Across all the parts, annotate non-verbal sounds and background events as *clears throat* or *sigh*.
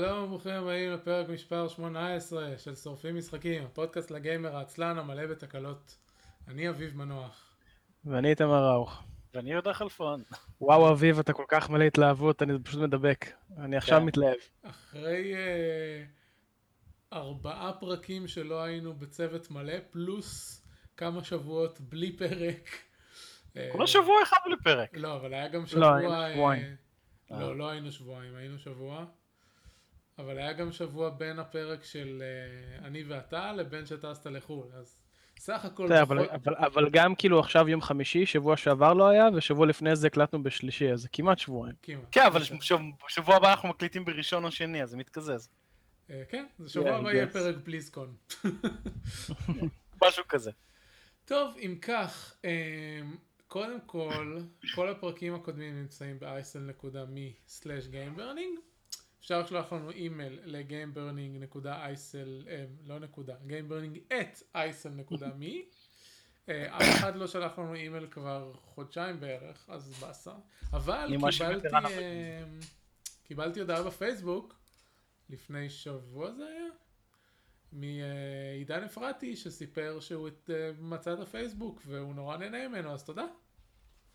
שלום וברוכים הבאים לפרק מספר 18 של שורפים משחקים, הפודקאסט לגיימר העצלן המלא בתקלות. אני אביב מנוח. ואני איתמר ראוך. ואני יהודה חלפון. וואו אביב, אתה כל כך מלא התלהבות, אני פשוט מדבק. אני עכשיו כן. מתלהב. אחרי אה, ארבעה פרקים שלא היינו בצוות מלא, פלוס כמה שבועות בלי פרק. אה, כולה שבוע אחד בלי פרק. לא, אבל היה גם שבוע... היינו אה, שבועיים. לא, לא היינו שבועיים, היינו שבוע. אבל היה גם שבוע בין הפרק של אה, אני ואתה לבין שטסת לחו"ל, אז סך הכל... אבל- פחות- אבל- אבל גם כאילו עכשיו יום חמישי, שבוע שעבר לא היה, ושבוע לפני זה הקלטנו בשלישי, אז זה כמעט שבועיים. כמעט. כן, אבל שב- בשבוע הבא אנחנו מקליטים בראשון או שני, אז זה מתקזז. אה, כן, זה שבוע Yeah, הבא יהיה. פרק בליזקון. *laughs* משהו כזה. טוב, אם כך, אה, קודם כל, כל הפרקים הקודמים נמצאים ב-isl.me/gameburning. אפשר לשלוח לנו אימייל ל-gameburning.isl, אה, לא נקודה, gameburning at isl.me. אה, אף אחד לא שלח לנו אימייל כבר חודשיים בערך, אז באסה. אבל את קיבלתי, אה, קיבלתי הודעה בפייסבוק, לפני שבוע זה היה, מעידן אפרתי שסיפר שהוא את, מצא את הפייסבוק והוא נורא נהנה ממנו, אז תודה.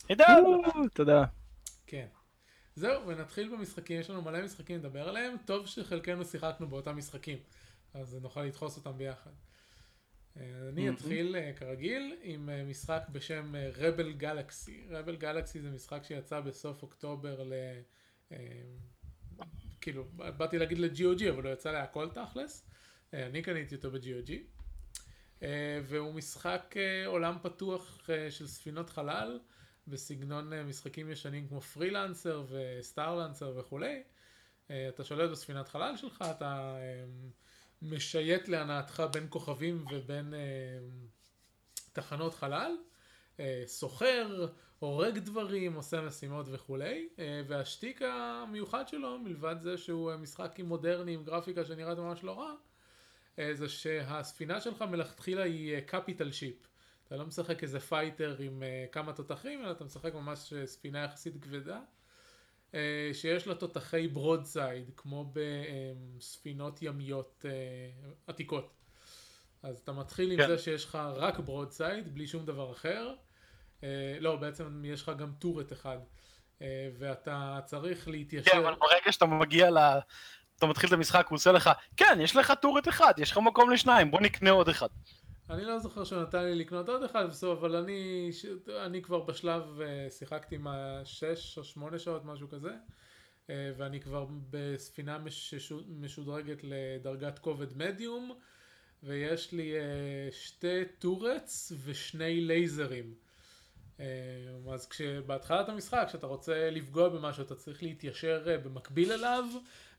עידן! תודה. כן. זהו, ונתחיל במשחקים, יש לנו מלא משחקים לדבר עליהם, טוב שחלקנו שיחקנו באותם משחקים, אז נוכל לדחוס אותם ביחד. אה, אני אתחיל אה, כרגיל עם אה, משחק בשם רבל גלקסי. רבל גלקסי זה משחק שיצא בסוף אוקטובר ל... כאילו, באתי להגיד ל-GOG, אבל הוא יצא להכל תכלס. אני קניתי אותו ב-GOG. והוא משחק עולם פתוח של ספינות חלל, בסגנון אה, משחקים ישנים כמו פרילנסר וסטארלנסר וכולי. אה, אתה שולט בספינת חלל שלך, אתה אה, משייט להנאתך בין כוכבים ובין תחנות חלל, סוחר, הורג דברים, עושה משימות וכולי, והשטיק המיוחד שלו, מלבד זה שהוא משחק עם מודרני, עם גרפיקה שנראית ממש לא רע, זה שהספינה שלך מלכתחילה היא capital ship. אתה לא משחק איזה fighter עם אה, כמה תותחים, אלא אתה משחק ממש אה, ספינה יחסית כבדה, אה, שיש לה תותחי broadside, כמו בספינות ימיות אה, עתיקות. אז אתה מתחיל עם כן. זה שיש לך רק broadside, בלי שום דבר אחר. אה, לא, בעצם יש לך גם turret אחד. אה, ואתה צריך להתיישר... כן, אבל ברגע שאתה מגיע ל... אתה מתחיל את המשחק, הוא עושה לך, כן, יש לך טורת אחד, יש לך מקום לשניים, בוא נקנה עוד אחד. אני לא זוכר שהוא נתן לי לקנות עוד אחד בסוף, אבל אני, ש... אני כבר בשלב, אה, שיחקתי עם השש או שמונה שעות, משהו כזה, אה, ואני כבר בספינה מש... משודרגת לדרגת כובד מדיום, ויש לי אה, שתי טורץ ושני לייזרים. אז כשבהתחלת המשחק, כשאתה רוצה לפגוע במשהו, אתה צריך להתיישר במקביל אליו,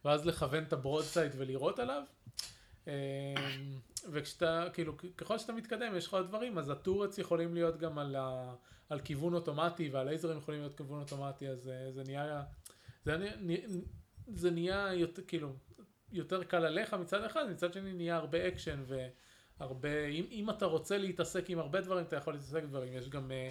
ואז לכוון את ה broadside ולירות עליו. וכשאתה, כאילו, ככל שאתה מתקדם, יש לך עוד דברים, אז ה turrets יכולים להיות גם על, ה, על כיוון אוטומטי, והלייזרים יכולים להיות כיוון אוטומטי, אז אה, זה נהיה, זה, נהיה- זה נהיה יותר, כאילו, יותר קל עליך מצד אחד, מצד שני נהיה הרבה אקשן והרבה, אם, אם אתה רוצה להתעסק עם הרבה דברים, אתה יכול להתעסק בדברים, יש גם אה,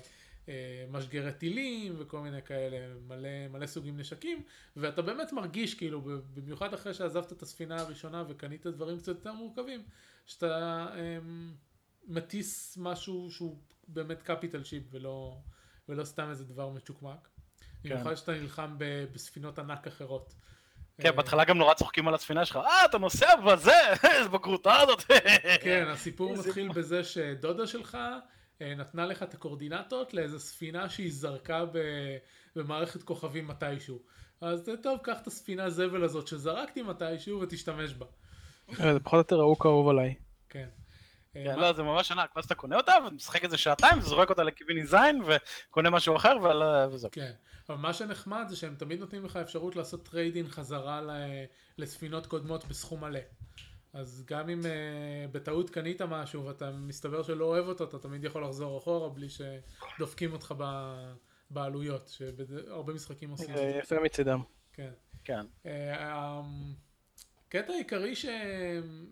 אה, משגרי טילים וכל מיני כאלה, מלא, מלא סוגים נשקים, ואתה באמת מרגיש כאילו, במיוחד אחרי שעזבת את הספינה הראשונה וקנית דברים קצת יותר מורכבים, שאתה אה, מטיס משהו שהוא באמת קפיטל שיפ ולא, ולא סתם איזה דבר מצ'וקמק. במיוחד שאתה נלחם ב- בספינות ענק אחרות. כן, בהתחלה גם נורא צוחקים על הספינה שלך, אה, אתה נוסע בזה, *laughs* בגרוטה הזאת. כן, הסיפור איזה מתחיל בזה שדודה שלך אה, נתנה לך את הקורדינטות לאיזה ספינה שהיא זרקה במערכת כוכבים מתישהו. אז אה, טוב, קח את הספינה זבל הזאת שזרקתי מתישהו ותשתמש בה. אה, זה פחות או יותר ההוא קרוב עליי. כן. אה, כן, לא, זה ממש ענק, ואז אתה קונה אותה, ומשחק איזה שעתיים, וזורק אותה לכיוון זין, וקונה משהו אחר, ועל- וזהו. כן, אבל מה שנחמד זה שהם תמיד נותנים לך אפשרות לעשות trade-in חזרה ל- לספינות קודמות בסכום מלא. אז גם אם uh, בטעות קנית משהו ואתה מסתבר שלא אוהב אותו, אתה תמיד יכול לחזור אחורה בלי שדופקים אותך ב- בעלויות, שהרבה משחקים עושים. יפה מצידם. כן. כן. אה, הקטע העיקרי ש...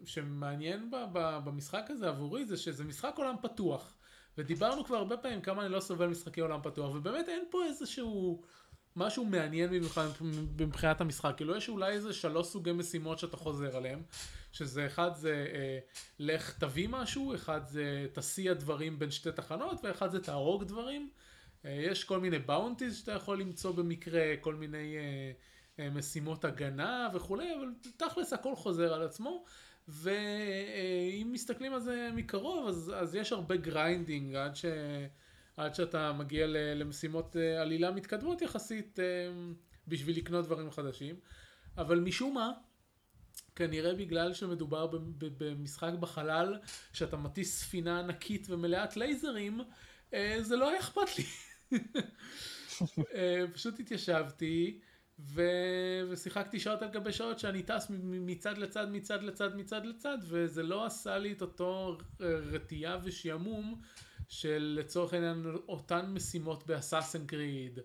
שמעניין ב... ב... במשחק הזה עבורי זה שזה משחק עולם פתוח. ודיברנו כבר הרבה פעמים כמה אני לא סובל משחקי עולם פתוח, ובאמת אין פה איזשהו משהו מעניין במיוחד מבחינת המשחק. כאילו יש אולי איזה שלוש סוגי משימות שאתה חוזר עליהם, שזה אחד זה אה, לך תביא משהו, אחד זה תסיע דברים בין שתי תחנות, ואחד זה תהרוג דברים. אה, יש כל מיני bounties שאתה יכול למצוא במקרה, כל מיני אה, משימות הגנה וכולי, אבל תכלס הכל חוזר על עצמו. ואם מסתכלים על זה מקרוב, אז, אז יש הרבה grinding עד, ש, עד שאתה מגיע למשימות אה, עלילה מתקדמות יחסית אה, בשביל לקנות דברים חדשים. אבל משום מה, כנראה בגלל שמדובר במשחק בחלל, שאתה מטיס ספינה ענקית ומלאת לייזרים, אה, זה לא היה אכפת לי. *laughs* פשוט התיישבתי. ו... ושיחקתי שעות על גבי שעות שאני טס מצד לצד, מצד לצד, מצד לצד, וזה לא עשה לי את אותו רתיעה ושעמום של לצורך העניין אותן משימות באסאסן קריד,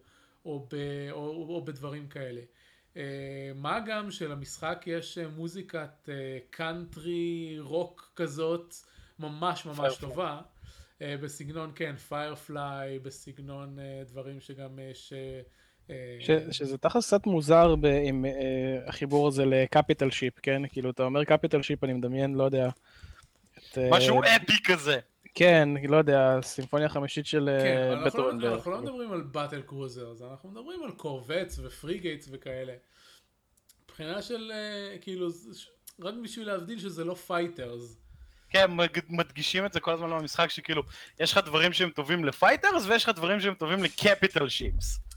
או, ב... או, או בדברים כאלה. אה, מה גם שלמשחק יש אה, מוזיקת קאנטרי אה, רוק כזאת ממש ממש Firefly. טובה. בסגנון, כן, Firefly, בסגנון דברים שגם יש... ש, שזה תכלס קצת מוזר ב, עם אה, החיבור הזה ל capital ship, כן? כאילו, אתה אומר capital ship, אני מדמיין, לא יודע. את, אה, משהו אה, אפי כזה. כן, לא יודע, סימפוניה חמישית של כן, אה, אנחנו, לא, אנחנו לא מדברים על battle cruisers, אנחנו מדברים על corvettes ו frigates וכאלה. מבחינה של, אה, כאילו, רק בשביל להבדיל שזה לא fighters. כן, מדגישים את זה כל הזמן במשחק, שכאילו, יש לך דברים שהם טובים ל fighters, ויש לך דברים שהם טובים ל capital ships.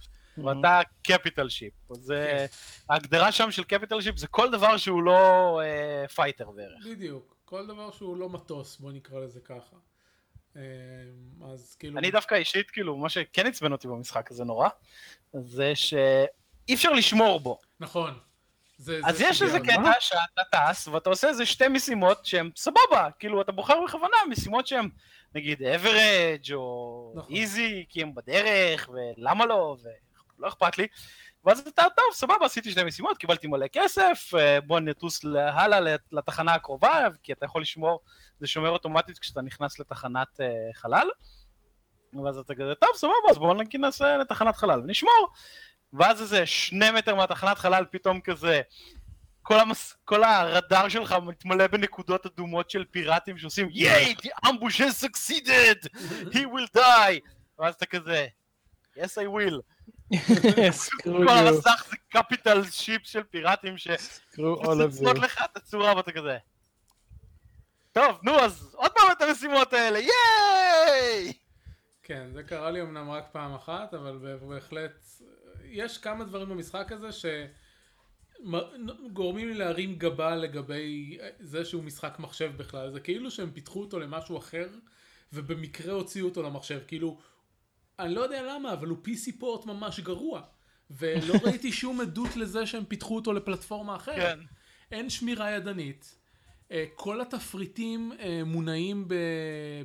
ואתה capital ship. זה, ההגדרה שם של capital ship זה כל דבר שהוא לא fighter אה, בערך. בדיוק, כל דבר שהוא לא מטוס, בוא נקרא לזה ככה. אה, אז כאילו... אני דווקא אישית, כאילו, מה שכן עצבן אותי במשחק הזה נורא, זה שאי אפשר לשמור בו. נכון. זה, אז זה יש איזה קטע שאתה טס ואתה עושה איזה שתי משימות שהן סבבה, כאילו אתה בוחר בכוונה משימות שהן נגיד אברג' או נכון. איזי כי הם בדרך ולמה לא לא אכפת לי. ואז אתה, טוב, סבבה, עשיתי שתי משימות, קיבלתי מלא כסף, אה, בוא נטוס הלאה לתחנה הקרובה, כי אתה יכול לשמור, זה שומר אוטומטית כשאתה נכנס לתחנת uh, חלל. ואז אתה כזה, טוב, סבבה, אז בואו נכנס לתחנת חלל ונשמור. ואז איזה שני מטר מהתחנת חלל פתאום כזה, כל, המס... כל הרדאר שלך מתמלא בנקודות אדומות של פיראטים שעושים ייי, the ambush has succeeded, he will die. ואז אתה כזה, yes I will. *laughs* כל המסך זה קפיטל שיפ של פיראטים שמצוצות לך את הצורה ואתה כזה. טוב, נו, אז עוד פעם את המשימות האלה, ייי! כן, זה קרה לי אמנם רק פעם אחת, אבל בהחלט, יש כמה דברים במשחק הזה שגורמים לי להרים גבה לגבי זה שהוא משחק מחשב בכלל, זה כאילו שהם פיתחו אותו למשהו אחר, ובמקרה הוציאו אותו למחשב, כאילו אני לא יודע למה, אבל הוא PC פורט ממש גרוע. ולא *laughs* ראיתי שום עדות לזה שהם פיתחו אותו לפלטפורמה אחרת. כן. אין שמירה ידנית. אה, כל התפריטים אה, מונעים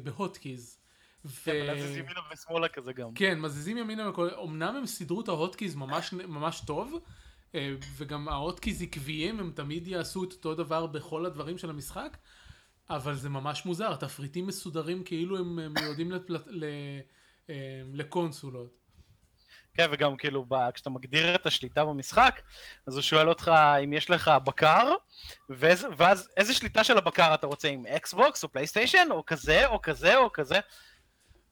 ב hotkeys. כן, מזיזים ימינה ושמאלה כזה גם. כן, מזיזים ימינה וכל... אמנם הם סידרו את ה hotkeys ממש, ממש טוב, אה, וגם ה hotkeys עקביים, הם תמיד יעשו את אותו דבר בכל הדברים של המשחק, אבל זה ממש מוזר, התפריטים מסודרים כאילו הם מיועדים לפלט... אמ, לקונסולות. כן, וגם כאילו, כשאתה מגדיר את השליטה במשחק, אז הוא שואל אותך אם יש לך בקר, ואז, ואז איזה שליטה של הבקר אתה רוצה, עם אקסבוקס או פלייסטיישן, או כזה, או כזה, או כזה.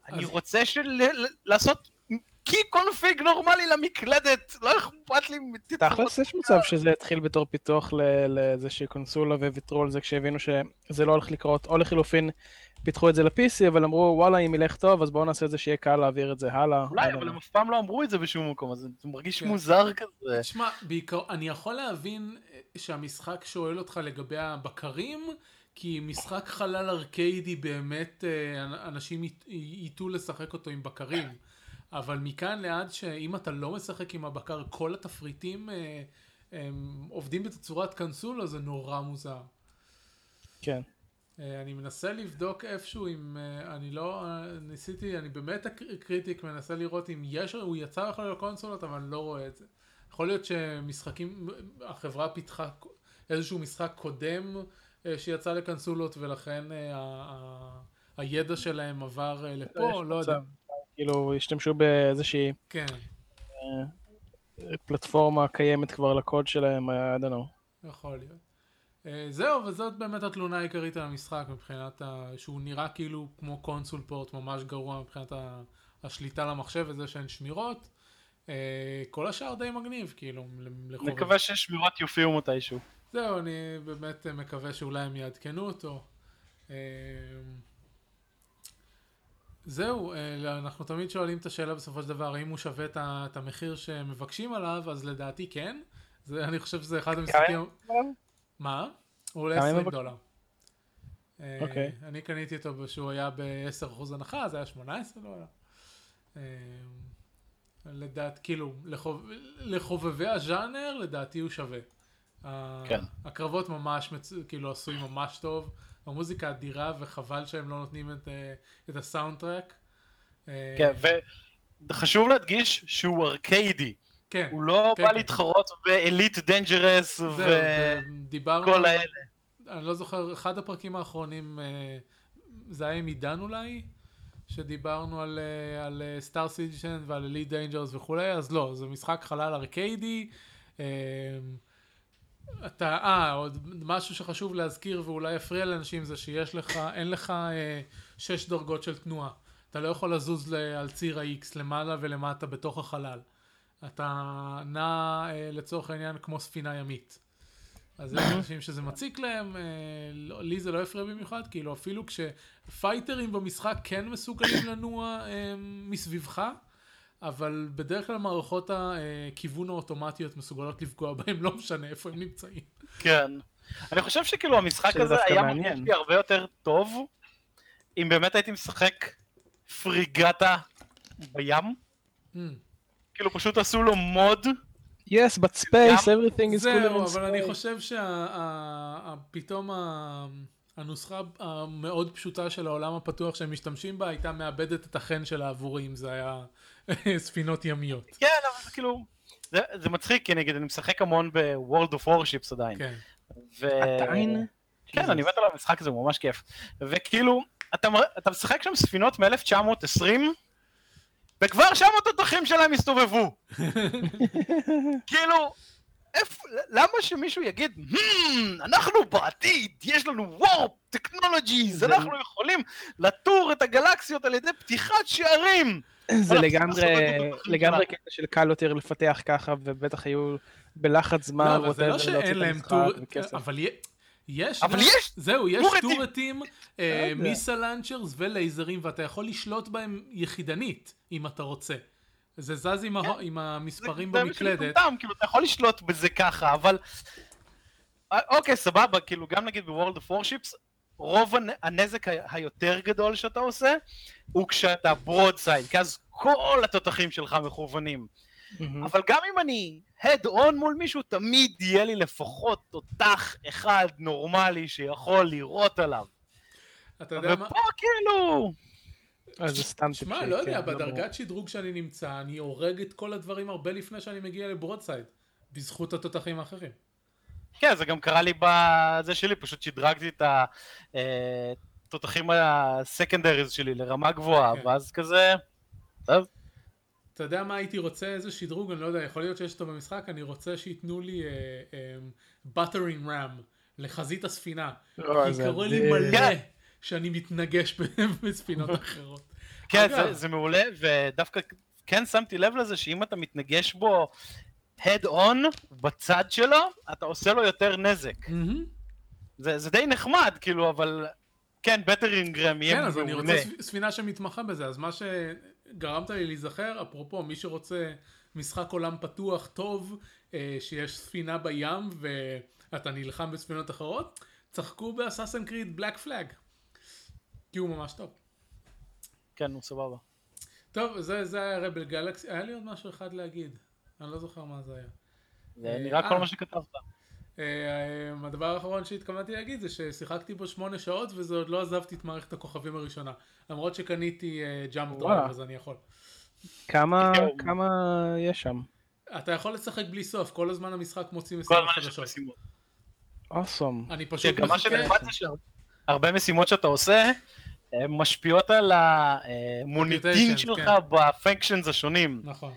אני רוצה של... לעשות key config נורמלי למקלדת, לא אכפת לי... תכלס יש מצב שזה התחיל בתור פיתוח לאיזושהי קונסולה וויתרו על זה כשהבינו שזה לא הולך לקרות, או לחילופין פיתחו את זה ל-PC, אבל אמרו, וואלה, אם ילך טוב, אז בואו נעשה את זה שיהיה קל להעביר את זה הלאה. אולי, אבל הם אף פעם לא אמרו את זה בשום מקום, אז זה מרגיש כן. מוזר כזה. תשמע, בעיקר, אני יכול להבין אה, שהמשחק שואל אותך לגבי הבקרים, כי משחק חלל ארקיידי באמת, אה, אנשים ייטו לשחק אותו עם בקרים. אבל מכאן לעד שאם אתה לא משחק עם הבקר, כל התפריטים אה, הם עובדים בתצורת קונסולה, זה נורא מוזר. כן. אה, אני מנסה לבדוק איפשהו אם אה, אני לא ניסיתי אני באמת קריטיק מנסה לראות אם יש הוא יצא בכלל לקונסולות אבל אני לא רואה את זה. יכול להיות שמשחקים החברה פיתחה איזשהו משחק קודם אה, שיצא לקונסולות ולכן הידע שלהם עבר לפה לא יודע. כאילו השתמשו באיזושהי כן. פלטפורמה קיימת כבר לקוד שלהם, I don't know. יכול להיות. אה, זהו, וזאת באמת התלונה העיקרית על המשחק מבחינת ה... שהוא נראה כאילו כמו console port ממש גרוע מבחינת ה... השליטה למחשב וזה שאין שמירות. אה, כל השאר די מגניב, כאילו, לחובב. מקווה ששמירות יופיעו מתישהו. זהו, אני באמת מקווה שאולי הם יעדכנו אותו. אה, זהו, אנחנו תמיד שואלים את השאלה בסופו של דבר, האם הוא שווה את המחיר שמבקשים עליו, אז לדעתי כן. זה, אני חושב שזה אחד המשחקים... מה? הוא עולה 20 דולר. אוקיי. אני קניתי אותו כשהוא היה ב-10% הנחה, זה היה 18 דולר. אה, לדעת, כאילו, לחוב... לחובבי הז'אנר, לדעתי הוא שווה. כן. הקרבות ממש, כאילו, עשויים ממש טוב. המוזיקה אדירה, וחבל שהם לא נותנים את, אה, את ה soundtrack. אה, כן, וחשוב להדגיש שהוא ארקיידי. כן. הוא לא כן, בא כן. להתחרות ב Elite Dangerous וכל האלה. אני לא זוכר, אחד הפרקים האחרונים, אה, זה היה עם עידן אולי? שדיברנו על, אה, על Star Citizen ועל Elite Dangerous וכולי, אז לא, זה משחק חלל ארקיידי. אה, אתה, אה, עוד משהו שחשוב להזכיר ואולי יפריע לאנשים זה שיש לך, אין לך אה, שש דרגות של תנועה. אתה לא יכול לזוז על ציר ה-X למעלה ולמטה בתוך החלל. אתה נע אה, לצורך העניין כמו ספינה ימית. אז יש *coughs* אנשים שזה מציק להם, אה, לא, לי זה לא הפריע במיוחד, כאילו אפילו כשפייטרים במשחק כן מסוגלים *coughs* לנוע אה, מסביבך, אבל בדרך כלל מערכות הכיוון האוטומטיות מסוגלות לפגוע בהם, לא משנה איפה הם נמצאים. כן. אני חושב שכאילו המשחק הזה היה מרגיש לי הרבה יותר טוב, אם באמת הייתי משחק פריגטה בים. כאילו פשוט עשו לו מוד. yes, but space, everything is cool in space. אבל אני חושב שפתאום הנוסחה המאוד פשוטה של העולם הפתוח שהם משתמשים בה הייתה מאבדת את החן שלה עבורי אם זה היה *laughs* ספינות ימיות. כן, אבל כאילו, זה, זה מצחיק כי נגיד אני משחק המון ב-World of Warships עדיין. כן. ו... עדיין? כן, אני מת על המשחק הזה, הוא ממש כיף. וכאילו, אתה, אתה משחק שם ספינות מ-1920, וכבר שם התותחים שלהם הסתובבו. *laughs* כאילו, איפה, למה שמישהו יגיד, hmm, אנחנו בעתיד, יש לנו וורפ, טכנולוגיז, אנחנו יכולים לטור את הגלקסיות על ידי פתיחת שערים. זה לגמרי, לגמרי קטע של קל יותר לפתח ככה, ובטח היו בלחץ זמן, לא, אבל זה לא שאין להם טור, אבל יש, אבל יש, זהו, יש טורטים, אה, missile launchers ולייזרים, ואתה יכול לשלוט בהם יחידנית, אם אתה רוצה. זה זז עם, ה... כן. עם המספרים זה, במקלדת. זה מטומטם, כאילו, אתה יכול לשלוט בזה ככה, אבל... אה, אוקיי, סבבה, כאילו, גם נגיד ב World of Warships, רוב הנזק היותר גדול שאתה עושה, הוא כשאתה broadside, כי אז כל התותחים שלך מכוונים. Mm-hmm. אבל גם אם אני head on מול מישהו, תמיד יהיה לי לפחות תותח אחד נורמלי שיכול לירות עליו. אתה יודע מה? ופה כאילו... אז זה סתם טיפשי. שמע, לא יודע, כן, לא בדרגת שדרוג שאני נמצא, אני הורג את כל הדברים הרבה לפני שאני מגיע לברודסייד, בזכות התותחים האחרים. כן, זה גם קרה לי בזה שלי, פשוט שדרגתי את התותחים אה, הסקנדריז שלי לרמה גבוהה, כן. ואז כזה... טוב. אתה יודע מה הייתי רוצה? איזה שדרוג, אני לא יודע, יכול להיות שיש אותו במשחק, אני רוצה שייתנו לי בטרינג uh, רם לחזית הספינה. לא, כי קורה לי מלא שאני מתנגש *laughs* בספינות *laughs* אחרות. כן, זה, זה מעולה, ודווקא כן שמתי לב לזה שאם אתה מתנגש בו head on בצד שלו, אתה עושה לו יותר נזק. זה, זה די נחמד, כאילו, אבל כן, בטרינגרם יהיה מעולה. כן, אז אני רוצה ספינה שמתמחה בזה, אז מה שגרמת לי להיזכר, אפרופו, מי שרוצה משחק עולם פתוח טוב, אה, שיש ספינה בים ואתה נלחם בספינות אחרות, צחקו באסאסן קריד בלק פלאג. כי הוא ממש טוב. כן, הוא סבבה. טוב, זה, זה היה רבל גלקסי, היה לי עוד משהו אחד להגיד, אני לא זוכר מה זה היה. זה נראה כל אה, מה שכתבת. אה, הדבר האחרון שהתכוונתי להגיד זה ששיחקתי בו שמונה שעות וזה עוד לא עזבתי את מערכת הכוכבים הראשונה. למרות שקניתי jump drive אז אני יכול. כמה, כמה יש שם? אתה יכול לשחק בלי סוף, כל הזמן המשחק מוציא משימות חדשות. awesome. אני פשוט מחכה. הרבה משימות שאתה עושה משפיעות על המוניטין שלך כן. ב factions השונים. נכון.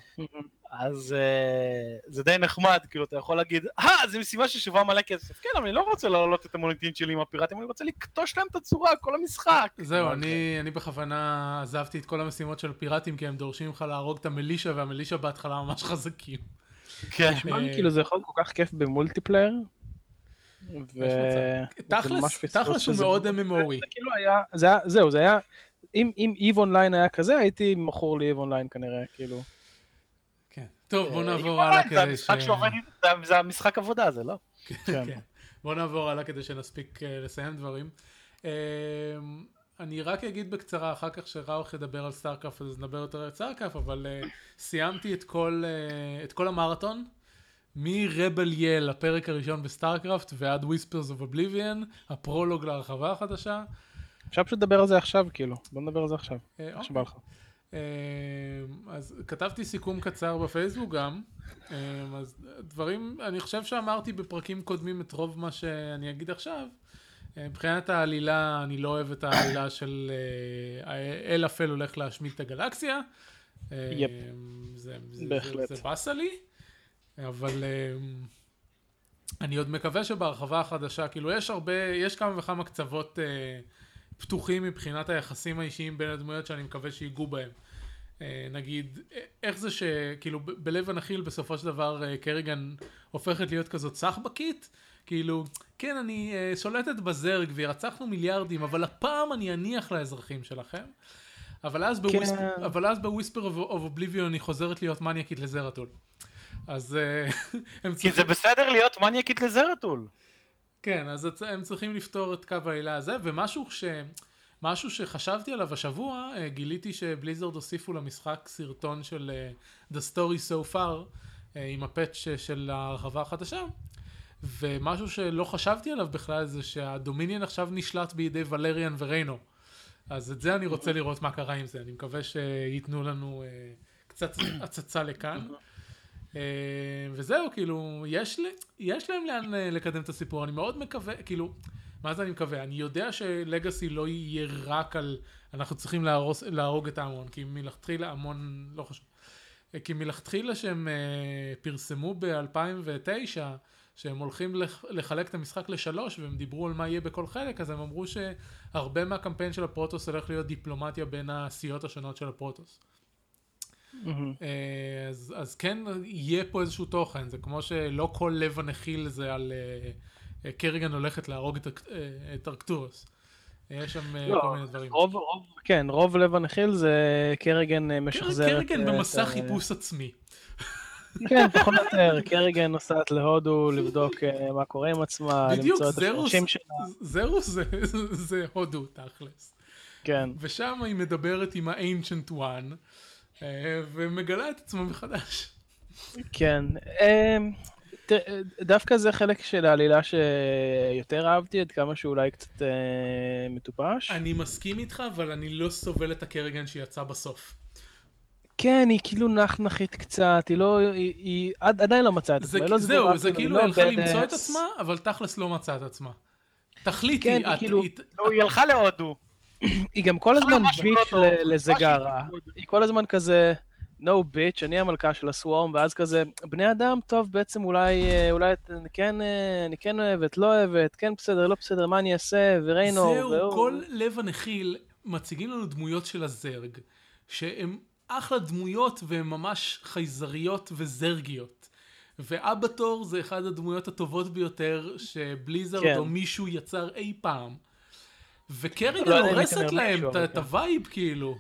אז uh, זה די נחמד, כאילו אתה יכול להגיד, אה, זו משימה ששובה מלא כסף. כן, אבל אני לא רוצה להעלות את המוניטין שלי עם הפיראטים, אני רוצה לקטוש להם את הצורה, כל המשחק. זהו, אני, אני בכוונה עזבתי את כל המשימות של פיראטים, כי הם דורשים לך להרוג את המלישה, והמלישה בהתחלה ממש חזקים. כן. נשמע לי כאילו זה יכול כל כך כיף במולטיפלייר. ו... תכלס הוא מאוד MMOי. כאילו זהו, זה היה, אם EVE Online היה כזה, הייתי מכור ל EVE Online כנראה, כאילו. טוב, בוא אה, נעבור הלאה כדי ש... זה המשחק עבודה הזה, לא? כן. כן. בוא נעבור הלאה כדי שנספיק אה, לסיים דברים. אה, אני רק אגיד בקצרה, אחר כך שראוך ידבר על סטארקראפט, אז נדבר יותר על סטארקראפט, אבל סיימתי את כל, את כל המרתון, מ Rebel Yell, הפרק הראשון בסטארקראפט, ועד Whispers of Oblivion, הפרולוג להרחבה החדשה. אפשר פשוט לדבר על זה עכשיו, כאילו. בוא נדבר על זה עכשיו. איך שבא לך. אמ, אז כתבתי סיכום קצר בפייסבוק גם, אמ, אז דברים, אני חושב שאמרתי בפרקים קודמים את רוב מה שאני אגיד עכשיו. אמ, מבחינת העלילה, אני לא אוהב את העלילה של אה, אל אפל הולך להשמיד את הגלקסיה. יפ, זה, בהחלט. זה, זה באסה לי, אבל אני עוד מקווה שבהרחבה החדשה, כאילו יש הרבה, יש כמה וכמה קצוות אה, פתוחים מבחינת היחסים האישיים בין הדמויות שאני מקווה שיגעו בהם. אה, נגיד, איך זה שכאילו בלב הנחיל בסופו של דבר אה, קריגן הופכת להיות כזאת סחבקית? כאילו, כן, אני אה, שולטת בזרג ורצחנו מיליארדים, אבל הפעם אני אניח לאזרחים שלכם. אבל אז, כן. ב Whisper, אבל אז ב Whispers of Oblivion היא חוזרת להיות מניאקית לזרטול. אז *laughs* הם צריכים... כי זה בסדר להיות מניאקית לזרטול. כן, אז הם צריכים לפתור את קו העילה הזה, ומשהו ש... משהו שחשבתי עליו השבוע, אה, גיליתי שבליזרד הוסיפו למשחק סרטון של uh, The Story So Far, uh, עם הפאץ' של ההרחבה החדשה, ומשהו שלא חשבתי עליו בכלל זה שהדומיניאן עכשיו נשלט בידי ולריאן וריינו. אז את זה אני רוצה לראות מה קרה עם זה, אני מקווה שייתנו לנו קצת הצצה לכאן. אה, וזהו, כאילו, יש, יש להם לאן אה, לקדם את הסיפור, אני מאוד מקווה, כאילו, מה זה אני מקווה? אני יודע שלגאסי לא יהיה רק על אנחנו צריכים להרוס, להרוג את ההמון, כי מלכתחילה המון, לא חשוב, אה, כי מלכתחילה שהם פרסמו ב-2009, שהם הולכים לחלק את המשחק לשלוש והם דיברו על מה יהיה בכל חלק אז הם אמרו שהרבה מהקמפיין של הפרוטוס הולך להיות דיפלומטיה בין הסיעות השונות של הפרוטוס. אה, אז, אז כן יהיה פה איזשהו תוכן, זה כמו שלא כל לב הנחיל זה על uh, קריגן הולכת להרוג את, uh, את ארקטורס. יש שם לא, כל מיני דברים. רוב, רוב, כן, רוב לב הנחיל זה קריגן משחזרת. קריגן במסע את, חיפוש עצמי. כן, פחות או יותר, קריגן נוסעת להודו לבדוק מה קורה עם עצמה, למצוא את השורשים שלה. זרוס זה, זה הודו תכלס. כן. ושם היא מדברת עם ה-ancient one. אה, ומגלה את עצמו מחדש. כן, אה, דווקא זה חלק של העלילה שיותר אהבתי, עד כמה שאולי קצת אה, מטופש. אני מסכים איתך, אבל אני לא סובל את הקרגן שיצא בסוף. כן, היא כאילו נחנחית קצת, היא לא, היא, היא עדיין לא מצאה את עצמה. לא זהו, זה כאילו, היא הלכה למצוא את עצמה, אבל תכלס לא מצאה את עצמה. תחליטי, כן, את, כאילו, היא... היא הלכה להודו. היא גם כל הזמן ביץ' לזגרה. היא כל הזמן כזה, no bitch, אני המלכה של הסוורם, ואז כזה, בני אדם, טוב, בעצם אולי, אה, אולי אני כן, אה, אני כן אוהבת, לא אוהבת, כן בסדר, לא בסדר, מה אני אעשה, וריינו, זהו, והוא... כל לב הנחיל מציגים לנו דמויות של הזרג, שהן אחלה דמויות והן ממש חייזריות וזרגיות. ואבטור זה אחד הדמויות הטובות ביותר שבליזרד כן. או מישהו יצר אי פעם. וקריגן לא הורסת להם את כן. ה vibe כאילו.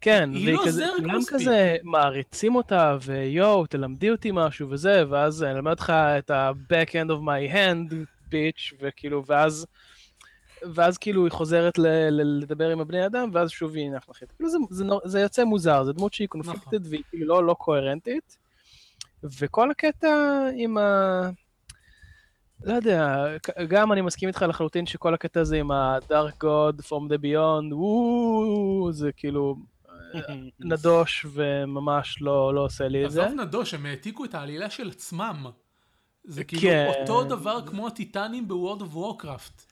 כן, והיא לא כזה, כולם כזה מעריצים אותה, ויואו, תלמדי אותי משהו וזה, ואז אני אלמד אותך את ה-back end of my hand, bitch, וכאילו, ואז, ואז כאילו היא חוזרת ל- ל- לדבר עם הבני אדם, ואז שוב היא נחנחית. כאילו זה, זה, זה יוצא מוזר, זו דמות שהיא קונפליקטית נכון. והיא כאילו לא, לא קוהרנטית, וכל הקטע עם ה... לא יודע, גם אני מסכים איתך לחלוטין שכל הקטע הזה עם ה-Dark God from the Beyond, וואו, זה כאילו *laughs* נדוש וממש לא, לא עושה לי את זה. עזוב נדוש, הם העתיקו את העלילה של עצמם. זה כאילו כן. אותו דבר כמו הטיטנים ב World of Warcraft.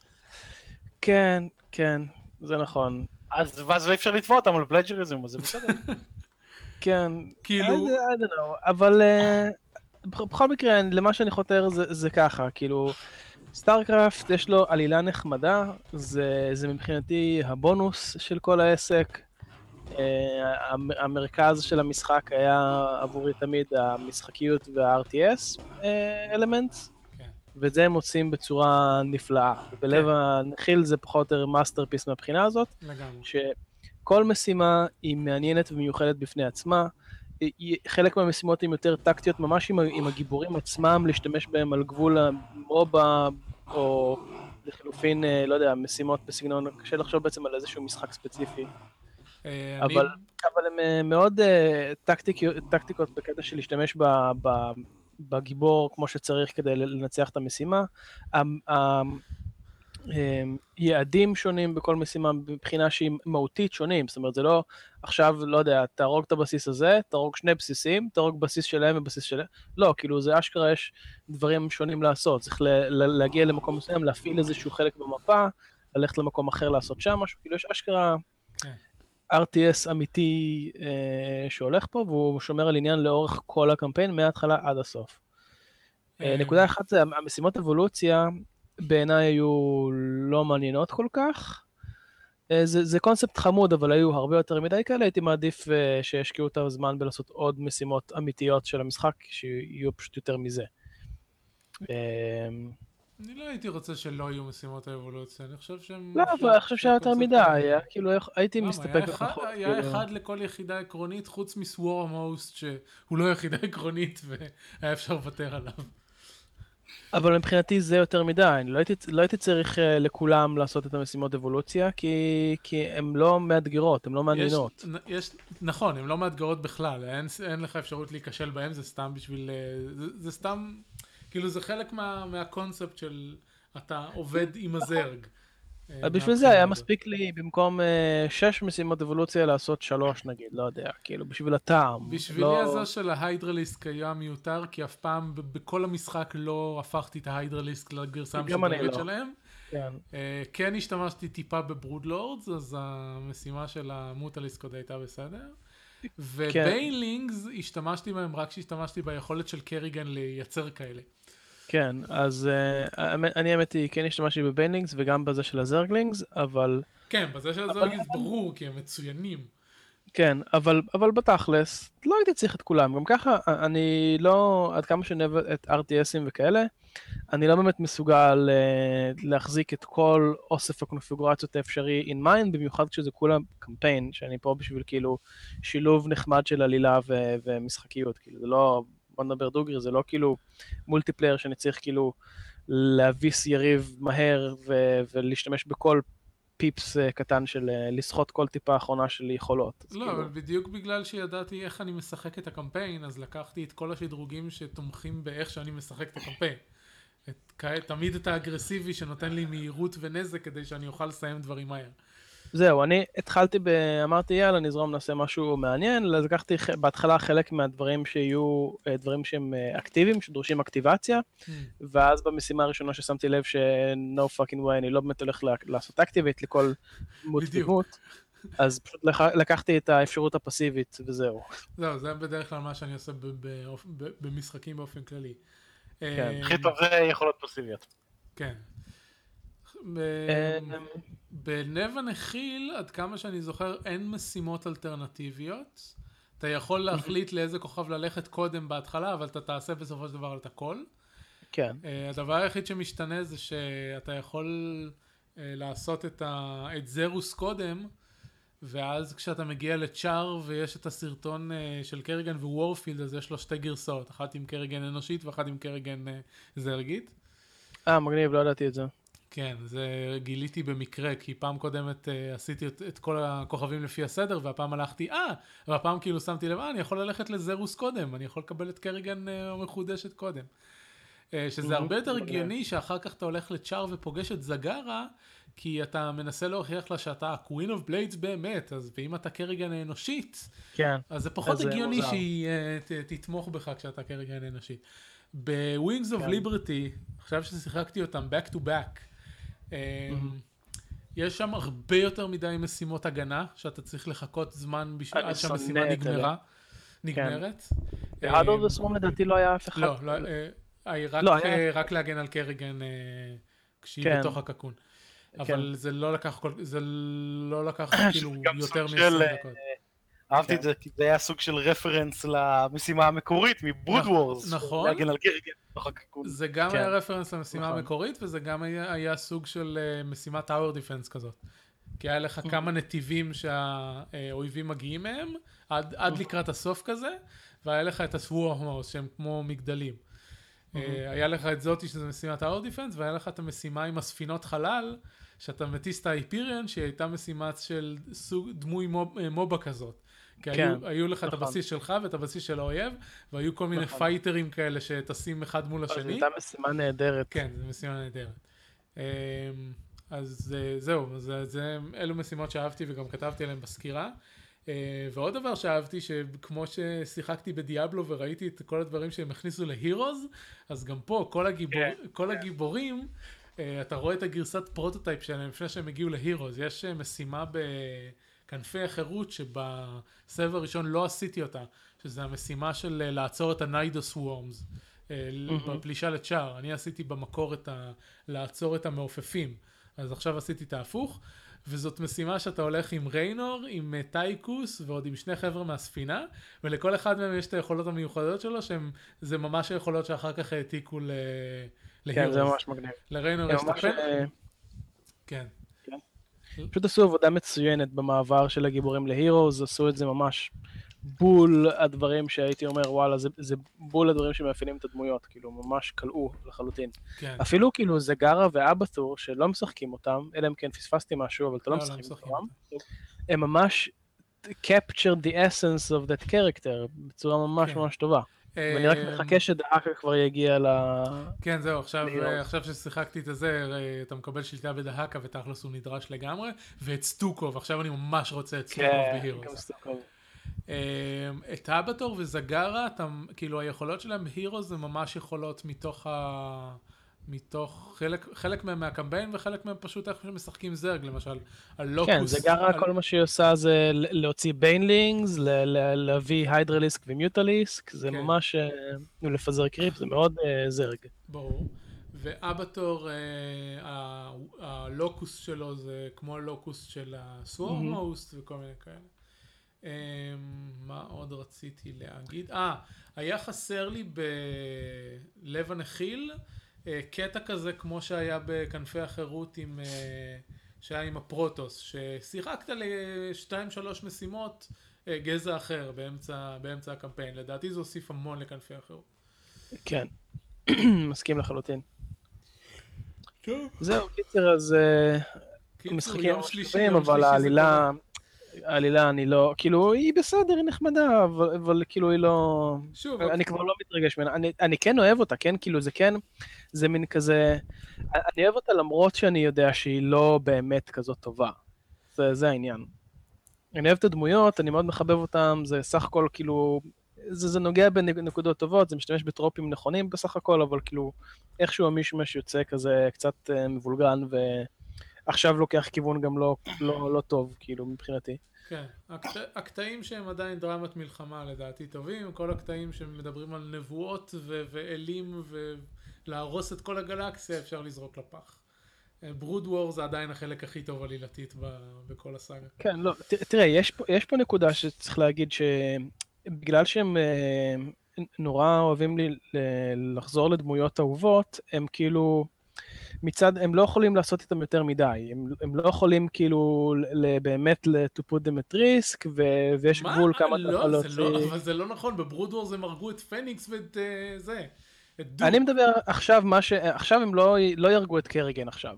כן, כן, זה נכון. אז ואז אי אפשר לתבוע אותם על plagiarism, אז זה בסדר. *laughs* כן, כאילו... I don't know, אבל אה, בכל מקרה, למה שאני חותר זה, זה ככה, כאילו, סטארקראפט יש לו עלילה נחמדה, זה, זה מבחינתי הבונוס של כל העסק. Uh, המרכז של המשחק היה עבורי תמיד המשחקיות וה-RTS elements, כן. ואת זה הם עושים בצורה נפלאה. כן. בלב הנחיל זה פחות או יותר masterpiece מהבחינה הזאת. לגמרי. שכל משימה היא מעניינת ומיוחדת בפני עצמה. חלק מהמשימות הן יותר טקטיות, ממש עם, עם הגיבורים עצמם, להשתמש בהם על גבול המובה, או לחילופין, אה, לא יודע, משימות בסגנון, קשה לחשוב בעצם על איזשהו משחק ספציפי. אה, אבל, אבל הם אה, מאוד טקטיקות, טקטיקות בקטע של להשתמש ב, ב, בגיבור כמו שצריך כדי לנצח את המשימה. אמ, יעדים שונים בכל משימה מבחינה שהיא מהותית שונים, זאת אומרת זה לא עכשיו, לא יודע, תהרוג את הבסיס הזה, תהרוג שני בסיסים, תהרוג בסיס שלהם ובסיס שלהם, לא, כאילו זה אשכרה יש דברים שונים לעשות, צריך להגיע למקום מסוים, להפעיל איזשהו חלק במפה, ללכת למקום אחר לעשות שם משהו, כאילו יש אשכרה. RTS אמיתי אה, שהולך פה, והוא שומר על עניין לאורך כל הקמפיין, מההתחלה עד הסוף. אה, נקודה אחת זה המשימות אבולוציה, בעיניי היו לא מעניינות כל כך. אה, זה, זה קונספט חמוד, אבל היו הרבה יותר מדי כאלה, הייתי מעדיף uh, שישקיעו את הזמן בלעשות עוד משימות אמיתיות של המשחק, שיהיו פשוט יותר מזה. אה, אני לא הייתי רוצה שלא יהיו משימות האבולוציה, אני חושב שהם... לא, אבל אני חושב שהיה יותר מדי, היה כאילו הייתי מסתפק בפחות. היה כאילו. אחד לכל יחידה עקרונית, חוץ מסוור המוסט, שהוא לא יחידה עקרונית והיה אפשר לוותר עליו. אבל מבחינתי זה יותר מדי, לא הייתי, לא הייתי צריך uh, לכולם לעשות את המשימות אבולוציה, כי, כי הן לא מאתגרות, הן לא מעניינות. יש, יש, נכון, הן לא מאתגרות בכלל, אין, אין לך אפשרות להיכשל בהן, זה סתם בשביל... אה, זה, זה סתם, כאילו זה חלק מה, מהקונספט של אתה עובד עם הזרג. אה, בשביל זה היה מספיק לי במקום אה, שש משימות אבולוציה לעשות שלוש נגיד, לא יודע, כאילו בשביל הטעם. בשבילי לא... הזו של ההיידרליסק היה מיותר, כי אף פעם בכל המשחק לא הפכתי את ההיידרליסק לגרסה המשודרגת לא. שלהם. כן. אה, כן השתמשתי טיפה ב Brood Lords, אז המשימה של המיוטליסק עוד הייתה בסדר. כן. ו Banelings השתמשתי בהם רק כשהשתמשתי ביכולת של קריגן לייצר כאלה. כן, אז uh, אני האמת היא, כן השתמשתי ב Banelings וגם בזה של ה Zerglings, אבל... כן, בזה של ה Zerglings ברור, כי הם מצוינים. כן, אבל, אבל בתכלס, לא הייתי צריך את כולם. גם ככה, אני לא, עד כמה שאני אוהב את RTSים וכאלה, אני לא באמת מסוגל uh, להחזיק את כל אוסף הקונפיגורציות האפשרי in mind, במיוחד כשזה כולם קמפיין, שאני פה בשביל כאילו שילוב נחמד של עלילה ו- ומשחקיות, כאילו זה לא בוא נדבר דוגרי, זה לא כאילו מולטיפלייר שאני צריך כאילו להביס יריב מהר ו- ולהשתמש בכל פיפס uh, קטן של uh, לסחוט כל טיפה אחרונה של יכולות. לא, כאילו... אבל בדיוק בגלל שידעתי איך אני משחק את הקמפיין, אז לקחתי את כל השדרוגים שתומכים באיך שאני משחק את הקמפיין. את, תמיד את האגרסיבי שנותן לי מהירות ונזק כדי שאני אוכל לסיים דברים מהר. זהו, אני התחלתי ב... אמרתי יאללה נזרום נעשה משהו מעניין, אז לקחתי בהתחלה חלק מהדברים שיהיו אה, דברים שהם אה, אקטיביים, שדורשים אקטיבציה, mm. ואז במשימה הראשונה ששמתי לב ש-no fucking way, אני לא באמת הולך לעשות אקטיבית לכל דמות דמות. אז פשוט לקחתי את האפשרות הפסיבית וזהו. זהו, זה בדרך כלל מה שאני עושה במשחקים באופן כללי. כן, אה, הכי טוב זה יכולות פסיביות. כן. בנב הנחיל, עד כמה שאני זוכר, אין משימות אלטרנטיביות. אתה יכול להחליט לאיזה כוכב ללכת קודם בהתחלה, אבל אתה תעשה בסופו של דבר את הכל. כן. Uh, הדבר היחיד שמשתנה זה שאתה יכול uh, לעשות את, ה... את זרוס קודם, ואז כשאתה מגיע לצ'אר ויש את הסרטון uh, של קריגן ווורפילד, אז יש לו שתי גרסאות, אחת עם קריגן אנושית ואחת עם קריגן uh, זרגית. אה, מגניב, לא ידעתי את זה. כן, זה גיליתי במקרה, כי פעם קודמת uh, עשיתי את, את כל הכוכבים לפי הסדר, והפעם הלכתי, אה, והפעם כאילו שמתי לב, אה, אני יכול ללכת לזרוס קודם, אני יכול לקבל את קריגן uh, מחודשת קודם. Uh, שזה הרבה יותר הגיוני שאחר כך אתה הולך לצ'אר ופוגש את זגרה, כי אתה מנסה להוכיח לה שאתה ה-Queen of Blades באמת, אז ואם אתה קריגן אנושית, כן. אז זה פחות הגיוני שהיא uh, ת, תתמוך בך כשאתה קריגן אנושית. ב-Wings of כן. Liberty, עכשיו ששיחקתי אותם back to back, יש שם הרבה יותר מדי משימות הגנה, שאתה צריך לחכות זמן עד שהמשימה נגמרה. נגמרת. ב Heart of Swarm לדעתי לא היה אף אחד. לא, לא, רק, לא, היה- רק להגן על קריגן אה, כשהיא כן. בתוך הקוקון. כן. אבל זה לא לקח לא *coughs* כאילו יותר סוג של, מ-20 אה, דקות. אהבתי כן. את זה, כי זה היה סוג של רפרנס למשימה המקורית מ Brood נכון, Wars. נכון. להגן על בתוך הקוקון. זה גם כן. היה רפרנס למשימה נכון. המקורית, וזה גם היה, סוג של uh, משימת tower defense כזאת. כי היה. לך כמה נתיבים שהאויבים מגיעים מהם, עד. עד לקראת הסוף כזה, והיה לך את ה Swarm Hosts שהם כמו מגדלים. אה, היה לך את זאתי שזה משימת tower defense, והיה לך את המשימה עם הספינות חלל, שאתה מטיס את האיפיריון, שהיא הייתה משימה של סוג דמוי MOB, אה, MOBA כזאת. כי כן, היו, היו לך את נכון. הבסיס שלך ואת הבסיס של האויב, והיו כל מיני נכון. פייטרים כאלה שטסים אחד מול זו השני. הייתה משימה נהדרת. כן, זו משימה נהדרת. אמ, אז אה, זהו, אז זה, זה, אלו משימות שאהבתי וגם כתבתי עליהן בסקירה. אה, ועוד דבר שאהבתי, שכמו ששיחקתי בדיאבלו וראיתי את כל הדברים שהם הכניסו להירוז, אז גם פה כל, הגיבור, כן, כל הגיבורים, אה, אתה רואה את הגרסת prototype שלהם לפני שהם הגיעו להירוז. יש אה, משימה בכנפי החירות שבסבב הראשון לא עשיתי אותה, שזה המשימה של אה, לעצור את ה Nydus Worms. אה, בפלישה לצ'אר, אני עשיתי במקור את ה... לעצור את המעופפים, אז עכשיו עשיתי את ההפוך, וזאת משימה שאתה הולך עם ריינור, עם אה, טייקוס ועוד עם שני חבר'ה מהספינה, ולכל אחד מהם יש את היכולות המיוחדות שלו, שהם, זה ממש היכולות שאחר כך העתיקו ל... כן, זה. ממש מגניב. לריינור יש את הפן... כן. פשוט עשו עבודה מצוינת במעבר של הגיבורים להירוז, עשו את זה ממש בול הדברים שהייתי אומר, וואלה, זה, זה בול הדברים שמאפיינים את הדמויות, כאילו, ממש כלאו לחלוטין. כן. אפילו כאילו זגרה ואבתור, שלא משחקים אותם, אלא אם כן פספסתי משהו, אבל אתה לא לא, לא משחק משחקים אותם, הם ממש captured the essence of that character בצורה ממש כן. ממש טובה. ואני רק אה, מחכה שדאקה כבר יגיע ל... כן, זהו, עכשיו. אה, עכשיו ששיחקתי את זה, הרי אתה מקבל שליטה בדהקה ותכלס הוא נדרש לגמרי, ואת סטוקוב, עכשיו אני ממש רוצה את סטוקוב כן, בהירוס. אמ, את אבטור וזגרה, אתה, כאילו היכולות שלהם ב Heroes זה ממש יכולות מתוך ה... מתוך חלק, חלק מהם מהקמפיין וחלק מהם פשוט איך שמשחקים זרג למשל. ה Locusts. כן, זגרה, על- כל מה שהיא עושה זה להוציא Banelings, ל- ל- להביא היידרליסק ומיוטליסק, זה כן. ממש אה, לפזר creep, זה מאוד אה, זרג. ברור. ואבטור, אה, ה Locusts שלו זה כמו ה Locusts של ה Swarm Host וכל מיני כאלה. אה, מה עוד רציתי להגיד? אה, היה חסר לי בלב הנחיל קטע כזה כמו שהיה בכנפי החירות עם... אה, שהיה עם הפרוטוס, ששיחקת לשתיים שלוש משימות אה, גזע אחר באמצע, באמצע הקמפיין. לדעתי זה הוסיף המון לכנפי החירות. כן, *coughs* מסכים לחלוטין. טוב. זהו, קיצר, אז אה, משחקים יום אבל העלילה, העלילה אני לא, כאילו, היא בסדר, היא נחמדה, אבל, אבל כאילו היא לא... שוב, אני כבר לא מתרגש ממנה, אני, אני כן אוהב אותה, כן, כאילו זה כן, זה מין כזה, אני אוהב אותה למרות שאני יודע שהיא לא באמת כזאת טובה. זה, זה העניין. אני אוהב את הדמויות, אני מאוד מחבב אותם, זה סך הכל כאילו, זה, זה נוגע בנקודות טובות, זה משתמש בטרופים נכונים בסך הכל, אבל כאילו, איכשהו המשמש יוצא כזה קצת אה, מבולגן, ועכשיו לוקח כיוון גם לא, לא, לא טוב, כאילו, מבחינתי. כן, הקט... הקטעים שהם עדיין דרמת מלחמה לדעתי טובים, כל הקטעים שמדברים על נבואות ו... ואלים ולהרוס את כל הגלקסיה אפשר לזרוק לפח. ברוד וור זה עדיין החלק הכי טוב עלילתית ב... בכל הסאגה. כן, לא, ת, תראה, יש פה, יש פה נקודה שצריך להגיד שבגלל שהם אה, נורא אוהבים לי לחזור לדמויות אהובות, הם כאילו, מצד, הם לא יכולים לעשות איתם יותר מדי, הם, הם לא יכולים כאילו באמת to put them at risk, ו, ויש מה? גבול כמה אתה יכול לא, להוציא. לא, אבל זה לא נכון, בברוד וור הם הרגו את פניקס ואת uh, זה, את דו. אני מדבר עכשיו מה ש... עכשיו הם לא, לא יהרגו את קריגן עכשיו.